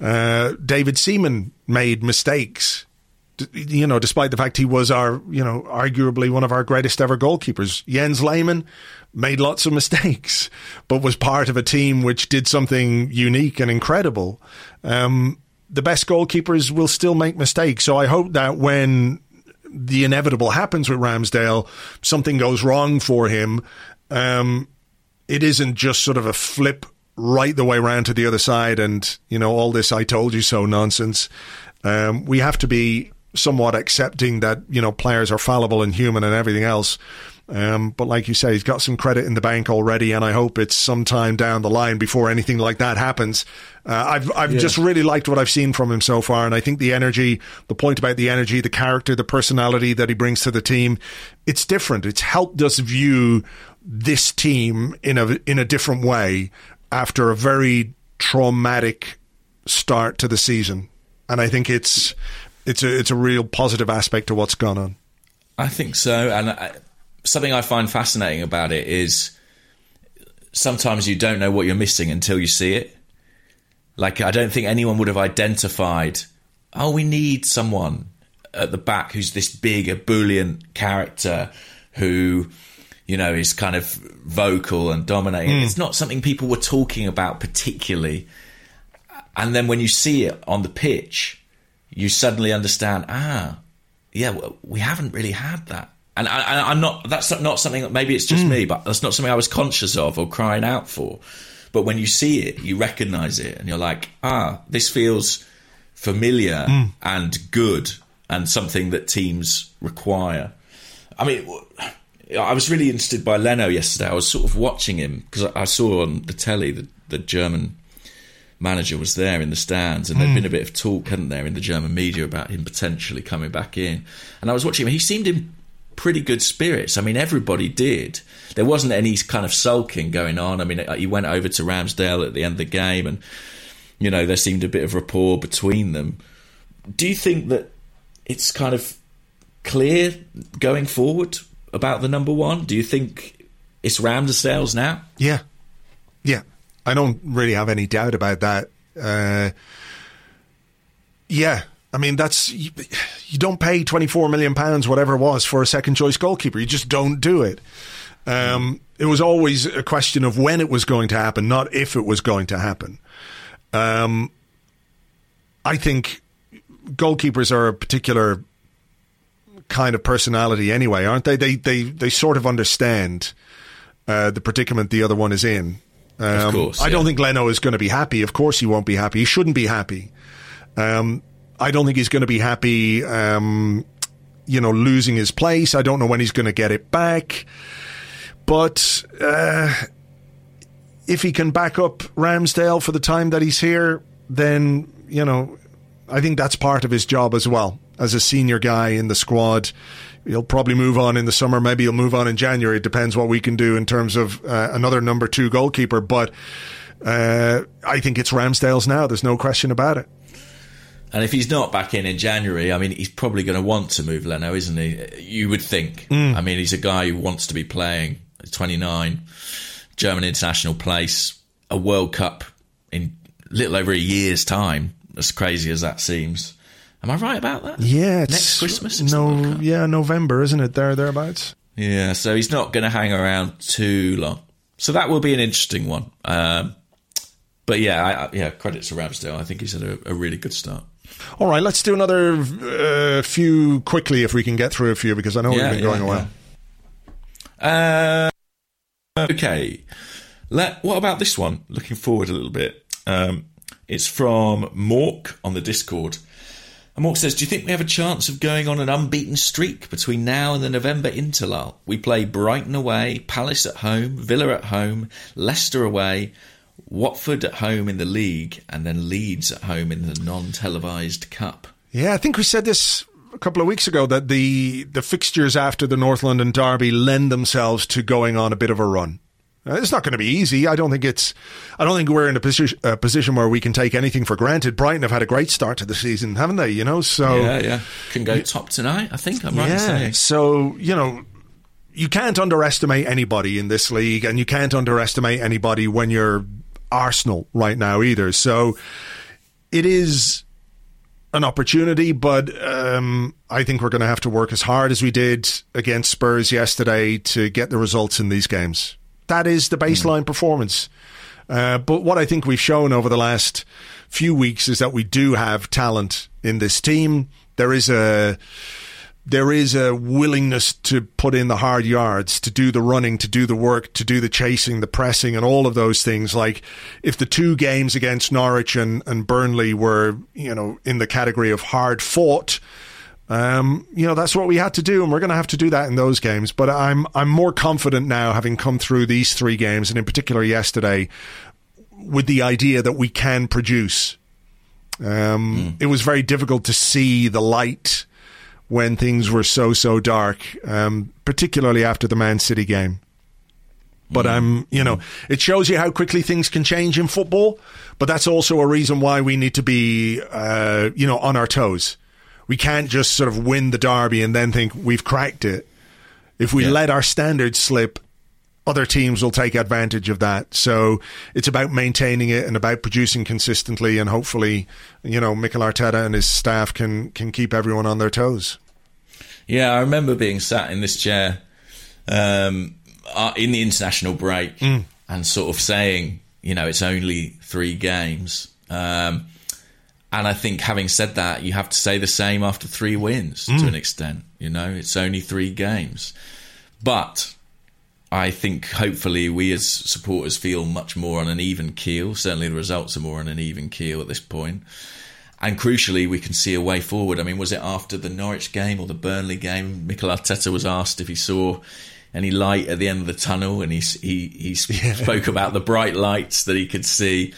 Uh, David Seaman made mistakes, d- you know, despite the fact he was our, you know, arguably one of our greatest ever goalkeepers. Jens Lehmann made lots of mistakes, but was part of a team which did something unique and incredible. Um, the best goalkeepers will still make mistakes. So I hope that when the inevitable happens with Ramsdale, something goes wrong for him. Um, it isn't just sort of a flip right the way round to the other side and, you know, all this I told you so nonsense. Um, we have to be somewhat accepting that, you know, players are fallible and human and everything else. Um, but like you say, he's got some credit in the bank already, and I hope it's sometime down the line before anything like that happens. Uh, I've I've just really liked what I've seen from him so far, and I think the energy, the point about the energy, the character, the personality that he brings to the team, it's different. It's helped us view this team in a in a different way after a very traumatic start to the season, and I think it's it's a it's a real positive aspect to what's gone on. I think so. And I, something I find fascinating about it is sometimes you don't know what you're missing until you see it. Like, I don't think anyone would have identified, oh, we need someone at the back who's this big, ebullient character who, you know, is kind of vocal and dominating. It's not something people were talking about particularly. And then when you see it on the pitch, you suddenly understand, ah, yeah, we haven't really had that. And I, I'm not. That's not something. that Maybe it's just me, but that's not something I was conscious of or crying out for. But when you see it, you recognise it, and you're like, ah, this feels familiar and good, and something that teams require. I mean, I was really interested by Leno yesterday. I was sort of watching him because I I saw on the telly that the German manager was there in the stands, and there'd been a bit of talk, hadn't there, in the German media about him potentially coming back in. And I was watching him; he seemed in pretty good spirits. I mean, everybody did. There wasn't any kind of sulking going on. I mean, uh, he went over to Ramsdale at the end of the game, and you know there seemed a bit of rapport between them. Do you think that it's kind of clear going forward about the number one? Do you think it's Ramsdale's now? Yeah. Yeah. I don't really have any doubt about that. Uh, yeah. I mean, that's, you, you don't pay 24 million pounds, whatever it was, for a second choice goalkeeper. You just don't do it. Um, It was always a question of when it was going to happen, not if it was going to happen. Um, I think goalkeepers are a particular kind of personality anyway, aren't they? They they they sort of understand uh, the predicament the other one is in. Um, Of course, I don't think Leno is going to be happy. Of course, he won't be happy. He shouldn't be happy. Um, I don't think he's going to be happy. Um, you know, losing his place. I don't know when he's going to get it back. But uh, if he can back up Ramsdale for the time that he's here, then you know, I think that's part of his job as well as a senior guy in the squad. He'll probably move on in the summer. Maybe he'll move on in January. It depends what we can do in terms of uh, another number two goalkeeper. But uh, I think it's Ramsdale's now. There's no question about it. And if he's not back in in January, I mean, he's probably going to want to move Leno, isn't he? You would think. I mean, he's a guy who wants to be playing. He's 29, German international place, a World Cup in little over a year's time. As crazy as that seems. Am I right about that? Yeah, it's Next Christmas. No, yeah, November, isn't it? There, thereabouts. Yeah, so he's not going to hang around too long. So that will be an interesting one. Um, but yeah, I, yeah, credit to Ramsdale. I think he's had a, a really good start. All right, let's do another uh, few quickly if we can get through a few because I know Yeah, we've been going yeah, a while. Uh, okay. Let, what about this one? Looking forward a little bit. Um, it's from Mork on the Discord. And Mork says, Do you think we have a chance of going on an unbeaten streak between now and the November interlull? We play Brighton away, Palace at home, Villa at home, Leicester away, Watford at home in the league, and then Leeds at home in the non televised cup. Yeah, I think we said this a couple of weeks ago that the the fixtures after the North London derby lend themselves to going on a bit of a run. Uh, it's not going to be easy. I don't think it's. I don't think we're in a position a position where we can take anything for granted. Brighton have had a great start to the season, haven't they? You know, so Yeah, yeah. Can go top tonight, I think. I'm right saying. So, you know, you can't underestimate anybody in this league, and you can't underestimate anybody when you're Arsenal right now either. So it is an opportunity, but um, I think we're going to have to work as hard as we did against Spurs yesterday to get the results in these games. That is the baseline performance. Uh, but what I think we've shown over the last few weeks is that we do have talent in this team. There is a there is a willingness to put in the hard yards, to do the running, to do the work, to do the chasing, the pressing, and all of those things. Like if the two games against Norwich and, and Burnley were, you know, in the category of hard fought, um, you know, that's what we had to do, and we're going to have to do that in those games. But I'm I'm more confident now, having come through these three games, and in particular yesterday, with the idea that we can produce. Um, It was very difficult to see the light when things were so so dark, um, particularly after the Man City game. But I'm, you know, it shows you how quickly things can change in football. But that's also a reason why we need to be, uh, you know, on our toes. We can't just sort of win the derby and then think we've cracked it. If we Yeah. let our standards slip, other teams will take advantage of that. So it's about maintaining it and about producing consistently, and hopefully, you know, Mikel Arteta and his staff can can keep everyone on their toes. Yeah, I remember being sat in this chair um, uh, in the international break and sort of saying, you know, it's only three games. Um, and I think having said that, you have to say the same after three wins to hmm. an extent. You know, it's only three games. But I think hopefully we as supporters feel much more on an even keel. Certainly the results are more on an even keel at this point. And crucially, we can see a way forward. I mean, was it after the Norwich game or the Burnley game? Mikel Arteta was asked if he saw any light at the end of the tunnel, and he he he *laughs* spoke about the bright lights that he could see,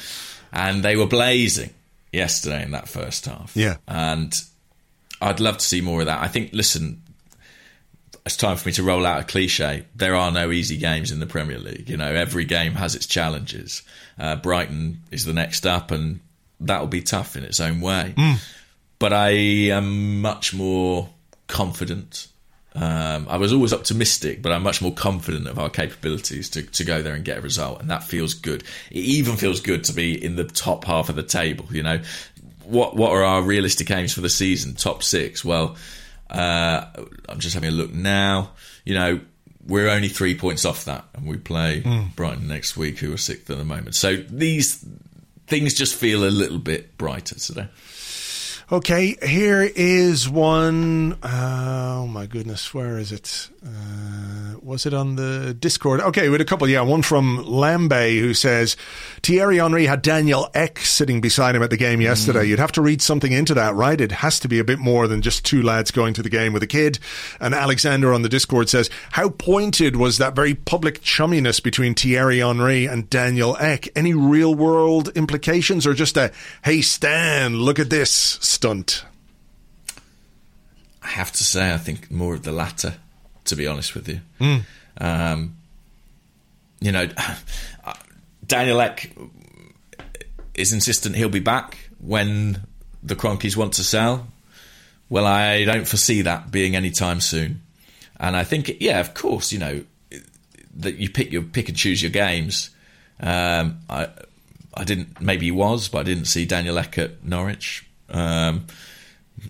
and they were blazing yesterday in that first half. Yeah. and I'd love to see more of that. I think. Listen, it's time for me to roll out a cliche. There are no easy games in the Premier League. You know, every game has its challenges. Uh, Brighton is the next up, and that will be tough in its own way. But I am much more confident. Um, I was always optimistic, but I'm much more confident of our capabilities to, to go there and get a result, and that feels good. It even feels good to be in the top half of the table. You know, what what are our realistic aims for the season? Top six. Well, uh, I'm just having a look now. You know, we're only three points off that, and we play Hmm. Brighton next week, who are sixth at the moment. So these things just feel a little bit brighter today. Okay, here is one. Uh, oh my goodness, where is it? Uh, was it on the Discord? Okay, with a couple. Yeah, one from Lambe who says Thierry Henry had Daniel Ek sitting beside him at the game yesterday. You'd have to read something into that, right? It has to be a bit more than just two lads going to the game with a kid. And Alexander on the Discord says, How pointed was that very public chumminess between Thierry Henry and Daniel Ek? Any real world implications or just a, hey, Stan, look at this stunt? I have to say, I think more of the latter, to be honest with you. Hmm. Um, you know, *sighs* Daniel Ek is insistent he'll be back when the Kroenkes want to sell. Well, I don't foresee that being anytime soon. And I think, yeah, of course, you know, that you pick your pick and choose your games. Um, I, I didn't. Maybe he was, but I didn't see Daniel Ek at Norwich. Um,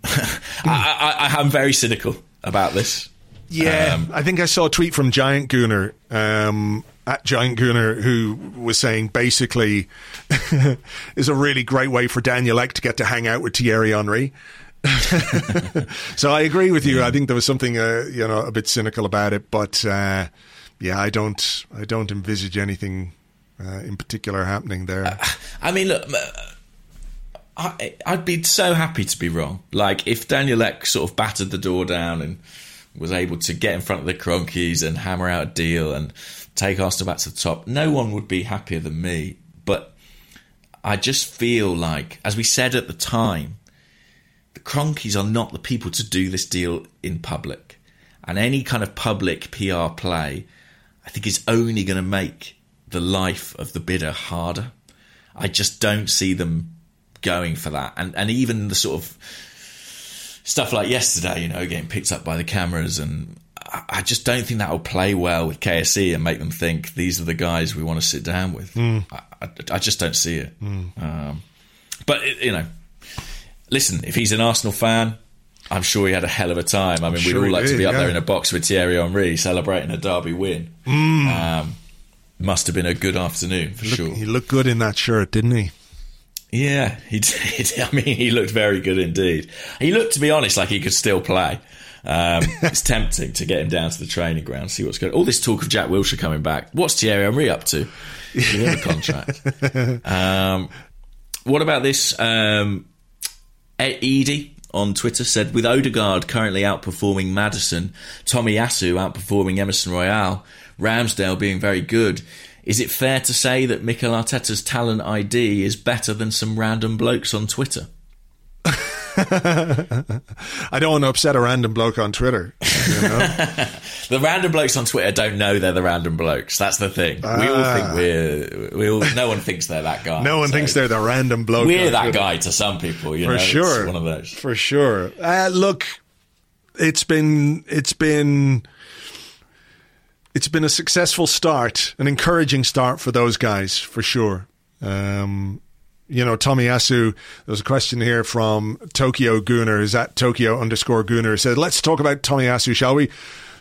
*laughs* I, I'm very cynical about this. Yeah, Um, I think I saw a tweet from Giant Gooner um, at Giant Gooner who was saying basically *laughs* is a really great way for Daniel Ek to get to hang out with Thierry Henry. *laughs* so I agree with you. I think there was something uh, you know a bit cynical about it, but uh, yeah, I don't I don't envisage anything uh, in particular happening there. I mean, look, I, I'd be so happy to be wrong. Like if Daniel Ek sort of battered the door down and was able to get in front of the Kroenkes and hammer out a deal and take Arsenal back to the top, no one would be happier than me. But I just feel like, as we said at the time, the Kroenkes are not the people to do this deal in public. And any kind of public PR play, I think, is only going to make the life of the bidder harder. I just don't see them going for that. And and even the sort of stuff like yesterday, you know, getting picked up by the cameras, and I, I just don't think that will play well with KSE and make them think these are the guys we want to sit down with. I, I, I just don't see it. Um, but it, you know, listen, if he's an Arsenal fan. I'm sure he had a hell of a time. I mean, sure we'd all like to be up yeah. there in a box with Thierry Henry celebrating a derby win. Um, must have been a good afternoon for sure. He looked good in that shirt, didn't he? Yeah, he *laughs* did. I mean, he looked very good indeed. He looked, to be honest, like he could still play. Um, *laughs* it's tempting to get him down to the training ground, see what's going. All this talk of Jack Wilshere coming back. What's Thierry Henry up to? Did he have a contract? *laughs* um, what about this? Um, Ed- Edie on Twitter said, with Odegaard currently outperforming Maddison, Tommy Yasu outperforming Emerson Royal, Ramsdale being very good. Is it fair to say that Mikel Arteta's talent ID is better than some random blokes on Twitter? *laughs* I don't want to upset a random bloke on Twitter. You know? *laughs* The random blokes on Twitter don't know they're the random blokes. That's the thing. we all think we're. We all. No one thinks they're that guy. Ah. no one So thinks they're the random bloke. We're that Twitter. guy to some people. You for know, sure. It's one of those. For sure. Uh, look, it's been it's been it's been a successful start, an encouraging start for those guys for sure. Um, you know, Tomiyasu, there's a question here from Tokyo Gooner, is that Tokyo underscore Gooner said, let's talk about Tomiyasu, shall we?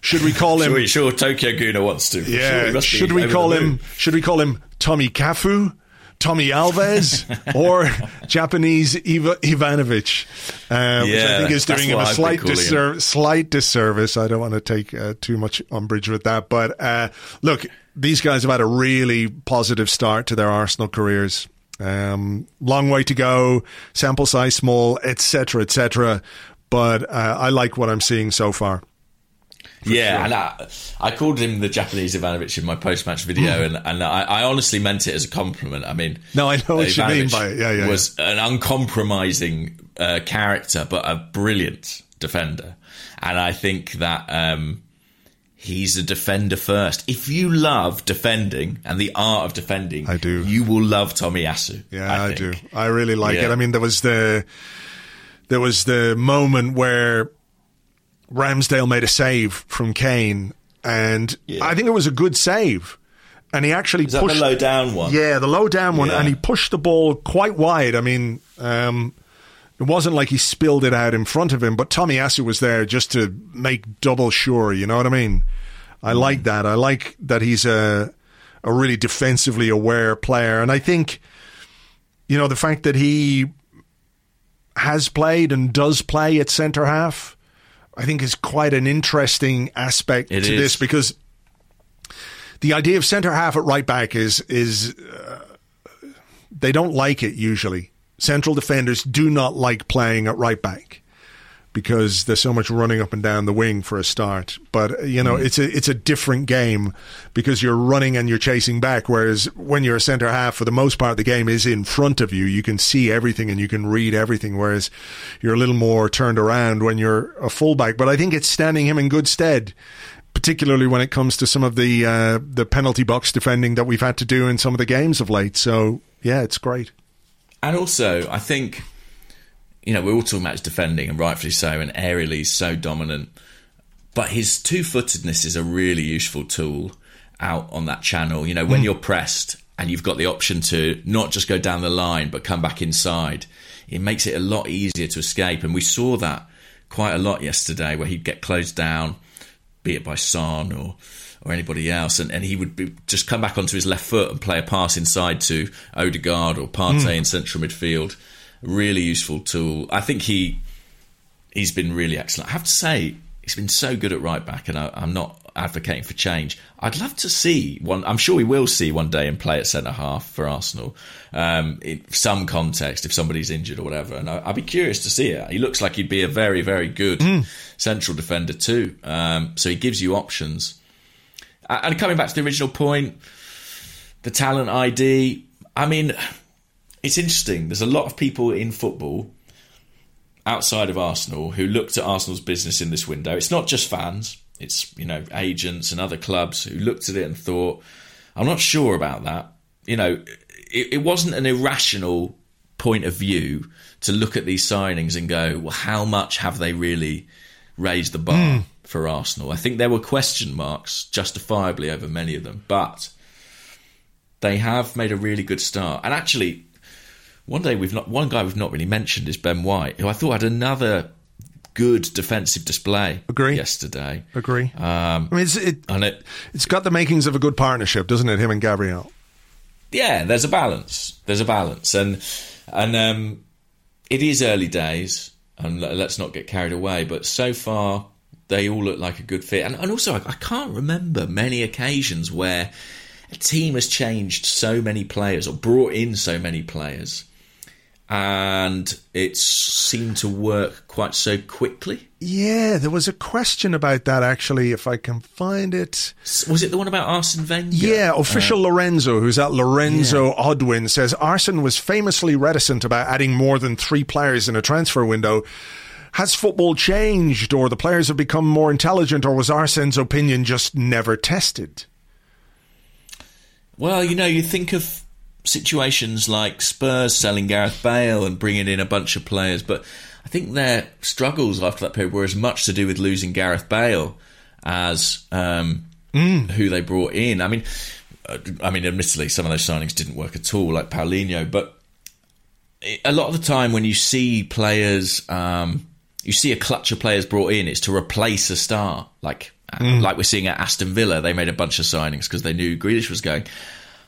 Should we call *laughs* him Sure, sure, Tokyo Gooner wants to. for sure. Yeah. Should we call him? Should we call him Tommy Cafu, Tommy Alves, *laughs* or Japanese Iva, Ivanovic? Uh, which I think is doing him a slight disser- slight disservice. I don't want to take uh, too much umbrage with that, but uh, look, these guys have had a really positive start to their Arsenal careers. Um, long way to go, sample size small, etc., etc. But uh, I like what I'm seeing so far. Yeah, and I, I called him the Japanese Ivanovic in my post-match video, and, and I, I honestly meant it as a compliment. I mean, No, I know what you mean by it. Yeah, yeah, Was an uncompromising uh, character, but a brilliant defender, and I think that um, he's a defender first. If you love defending and the art of defending, I do. You will love Tomiyasu. Yeah, I, I, do. I really like Yeah. it. I mean, there was the there was the moment where Ramsdale made a save from Kane, and Yeah. I think it was a good save. And he actually Is that the low down one? Yeah, the low down one, Yeah. and he pushed the ball quite wide. I mean, um, it wasn't like he spilled it out in front of him, but Tomiyasu was there just to make double sure. You know what I mean? I like that. I like that he's a a really defensively aware player, and I think you know the fact that he has played and does play at centre half, I think is quite an interesting aspect It to is. this because the idea of centre half at right back is is uh, they don't like it usually. Central defenders do not like playing at right back because there's so much running up and down the wing for a start. But you know, it's a it's a different game because you're running and you're chasing back. Whereas when you're a centre half, for the most part, the game is in front of you. You can see everything and you can read everything. Whereas you're a little more turned around when you're a fullback. But I think it's standing him in good stead. Particularly when it comes to some of the uh, the penalty box defending that we've had to do in some of the games of late. So yeah, it's great. And also, I think, you know, we're all talking about his defending, and rightfully so, and aerially he's so dominant. But his two footedness is a really useful tool out on that channel. You know, when hmm. you're pressed and you've got the option to not just go down the line, but come back inside, it makes it a lot easier to escape. And we saw that quite a lot yesterday, where he'd get closed down, be it by Son or or anybody else, and, and he would be, just come back onto his left foot and play a pass inside to Odegaard or Partey hmm. in central midfield. Really useful tool. I think he he's been really excellent. I have to say he's been so good at right back, and I, I'm not advocating for change. I'd love to see one. I'm sure we will see one day him play at centre half for Arsenal um, in some context if somebody's injured or whatever. And I, I'd be curious to see it. He looks like he'd be a very very good central defender too. Um, so he gives you options. And coming back to the original point, the talent ID. I mean, it's interesting. There's a lot of people in football outside of Arsenal who looked at Arsenal's business in this window. It's not just fans. It's you know agents and other clubs who looked at it and thought, "I'm not sure about that." You know, it, it wasn't an irrational point of view to look at these signings and go, "Well, how much have they really raised the bar hmm. for Arsenal?" I think there were question marks, justifiably, over many of them, but they have made a really good start. And actually, one day we've not one guy we've not really mentioned is Ben White, who I thought had another good defensive display Agree. yesterday. Agree. Um, I mean, it's, it, and it, it's got the makings of a good partnership, doesn't it? Him and Gabriel. yeah, there's a balance. There's a balance, and and um, it is early days, and let's not get carried away. But so far, they all look like a good fit, and, and also I, I can't remember many occasions where a team has changed so many players or brought in so many players, and it seemed to work quite so quickly. Yeah, there was a question about that actually, if I can find it. Was it the one about Arsene Wenger? Yeah, official uh, Lorenzo, who's at Lorenzo Odwin, says Arsene was famously reticent about adding more than three players in a transfer window. Has football changed, or the players have become more intelligent, or was Arsene's opinion just never tested? Well, you know, you think of situations like Spurs selling Gareth Bale and bringing in a bunch of players, but I think their struggles after that period were as much to do with losing Gareth Bale as um, who they brought in. I mean, uh, I mean, admittedly, some of those signings didn't work at all, like Paulinho, but a lot of the time when you see players, um, you see a clutch of players brought in, it's to replace a star. Like like we're seeing at Aston Villa, they made a bunch of signings because they knew Grealish was going.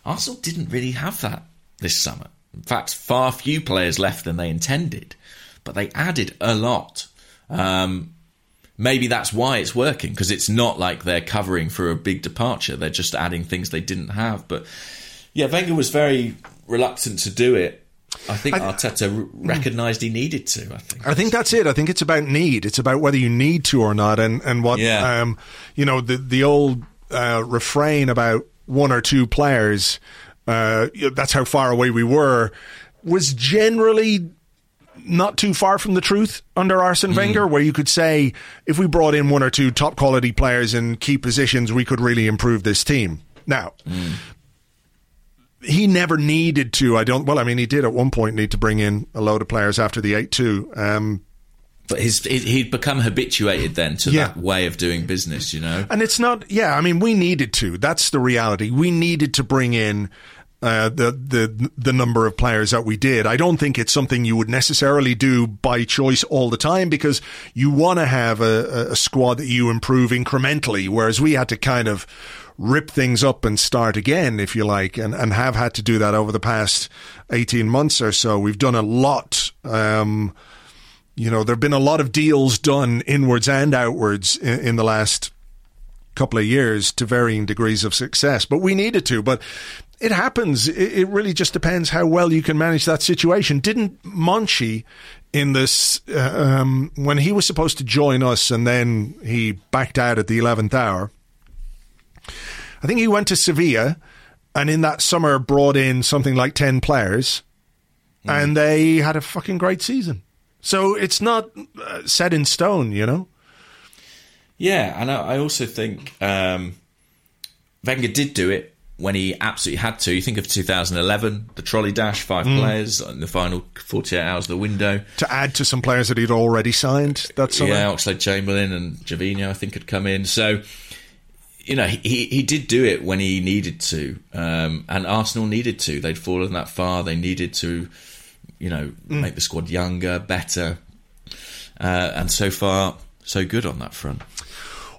Arsenal didn't really have that this summer. In fact, far few players left than they intended, but they added a lot. Um, maybe that's why it's working because it's not like they're covering for a big departure. They're just adding things they didn't have. But yeah, Wenger was very reluctant to do it. I think Arteta r- recognised he needed to. I think. I think that's it. I think it's about need. It's about whether you need to or not, and and what Yeah. um, you know the the old uh, refrain about one or two players, uh, that's how far away we were. Was generally not too far from the truth under Arsene Wenger, where you could say if we brought in one or two top quality players in key positions, we could really improve this team. Now, he never needed to. I don't. Well, I mean, he did at one point need to bring in a load of players after the eight two. Um, But his, he- he'd become habituated then to Yeah. that way of doing business. You know. And it's not, yeah, I mean, we needed to. That's the reality. We needed to bring in uh, the the the number of players that we did. I don't think it's something you would necessarily do by choice all the time because you want to have a, a squad that you improve incrementally, whereas we had to kind of rip things up and start again, if you like, and, and have had to do that over the past 18 months or so. We've done a lot. Um, you know, there have been a lot of deals done inwards and outwards in, in the last couple of years to varying degrees of success, but we needed to. But it happens. It, really just depends how well you can manage that situation. Didn't Monchi in this uh, um, when he was supposed to join us and then he backed out at the eleventh hour? I think he went to Sevilla and in that summer brought in something like ten players, mm. and they had a fucking great season. So it's not uh, set in stone, you know. Yeah, and I also think um, Wenger did do it when he absolutely had to. You think of 2011, the trolley dash, five mm. players in the final 48 hours of the window. To add to some players that he'd already signed that summer. Yeah, Oxlade Chamberlain and Gervinho, I think, had come in. So, you know, he, he did do it when he needed to. Um, and Arsenal needed to. They'd fallen that far. They needed to, you know, mm. make the squad younger, better. Uh, and so far, so good on that front.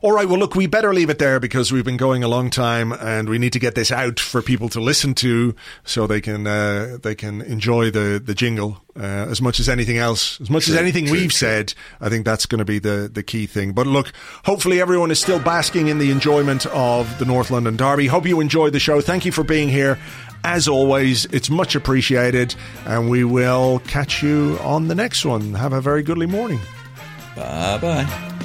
All right, well, look, we better leave it there because we've been going a long time, and we need to get this out for people to listen to, so they can uh, they can enjoy the the jingle uh, as much as anything else, as much true, as anything true, we've true. said. I think that's going to be the the key thing. But look, hopefully everyone is still basking in the enjoyment of the North London Derby. Hope you enjoyed the show. Thank you for being here. As always, it's much appreciated, and we will catch you on the next one. Have a very goodly morning. Bye bye.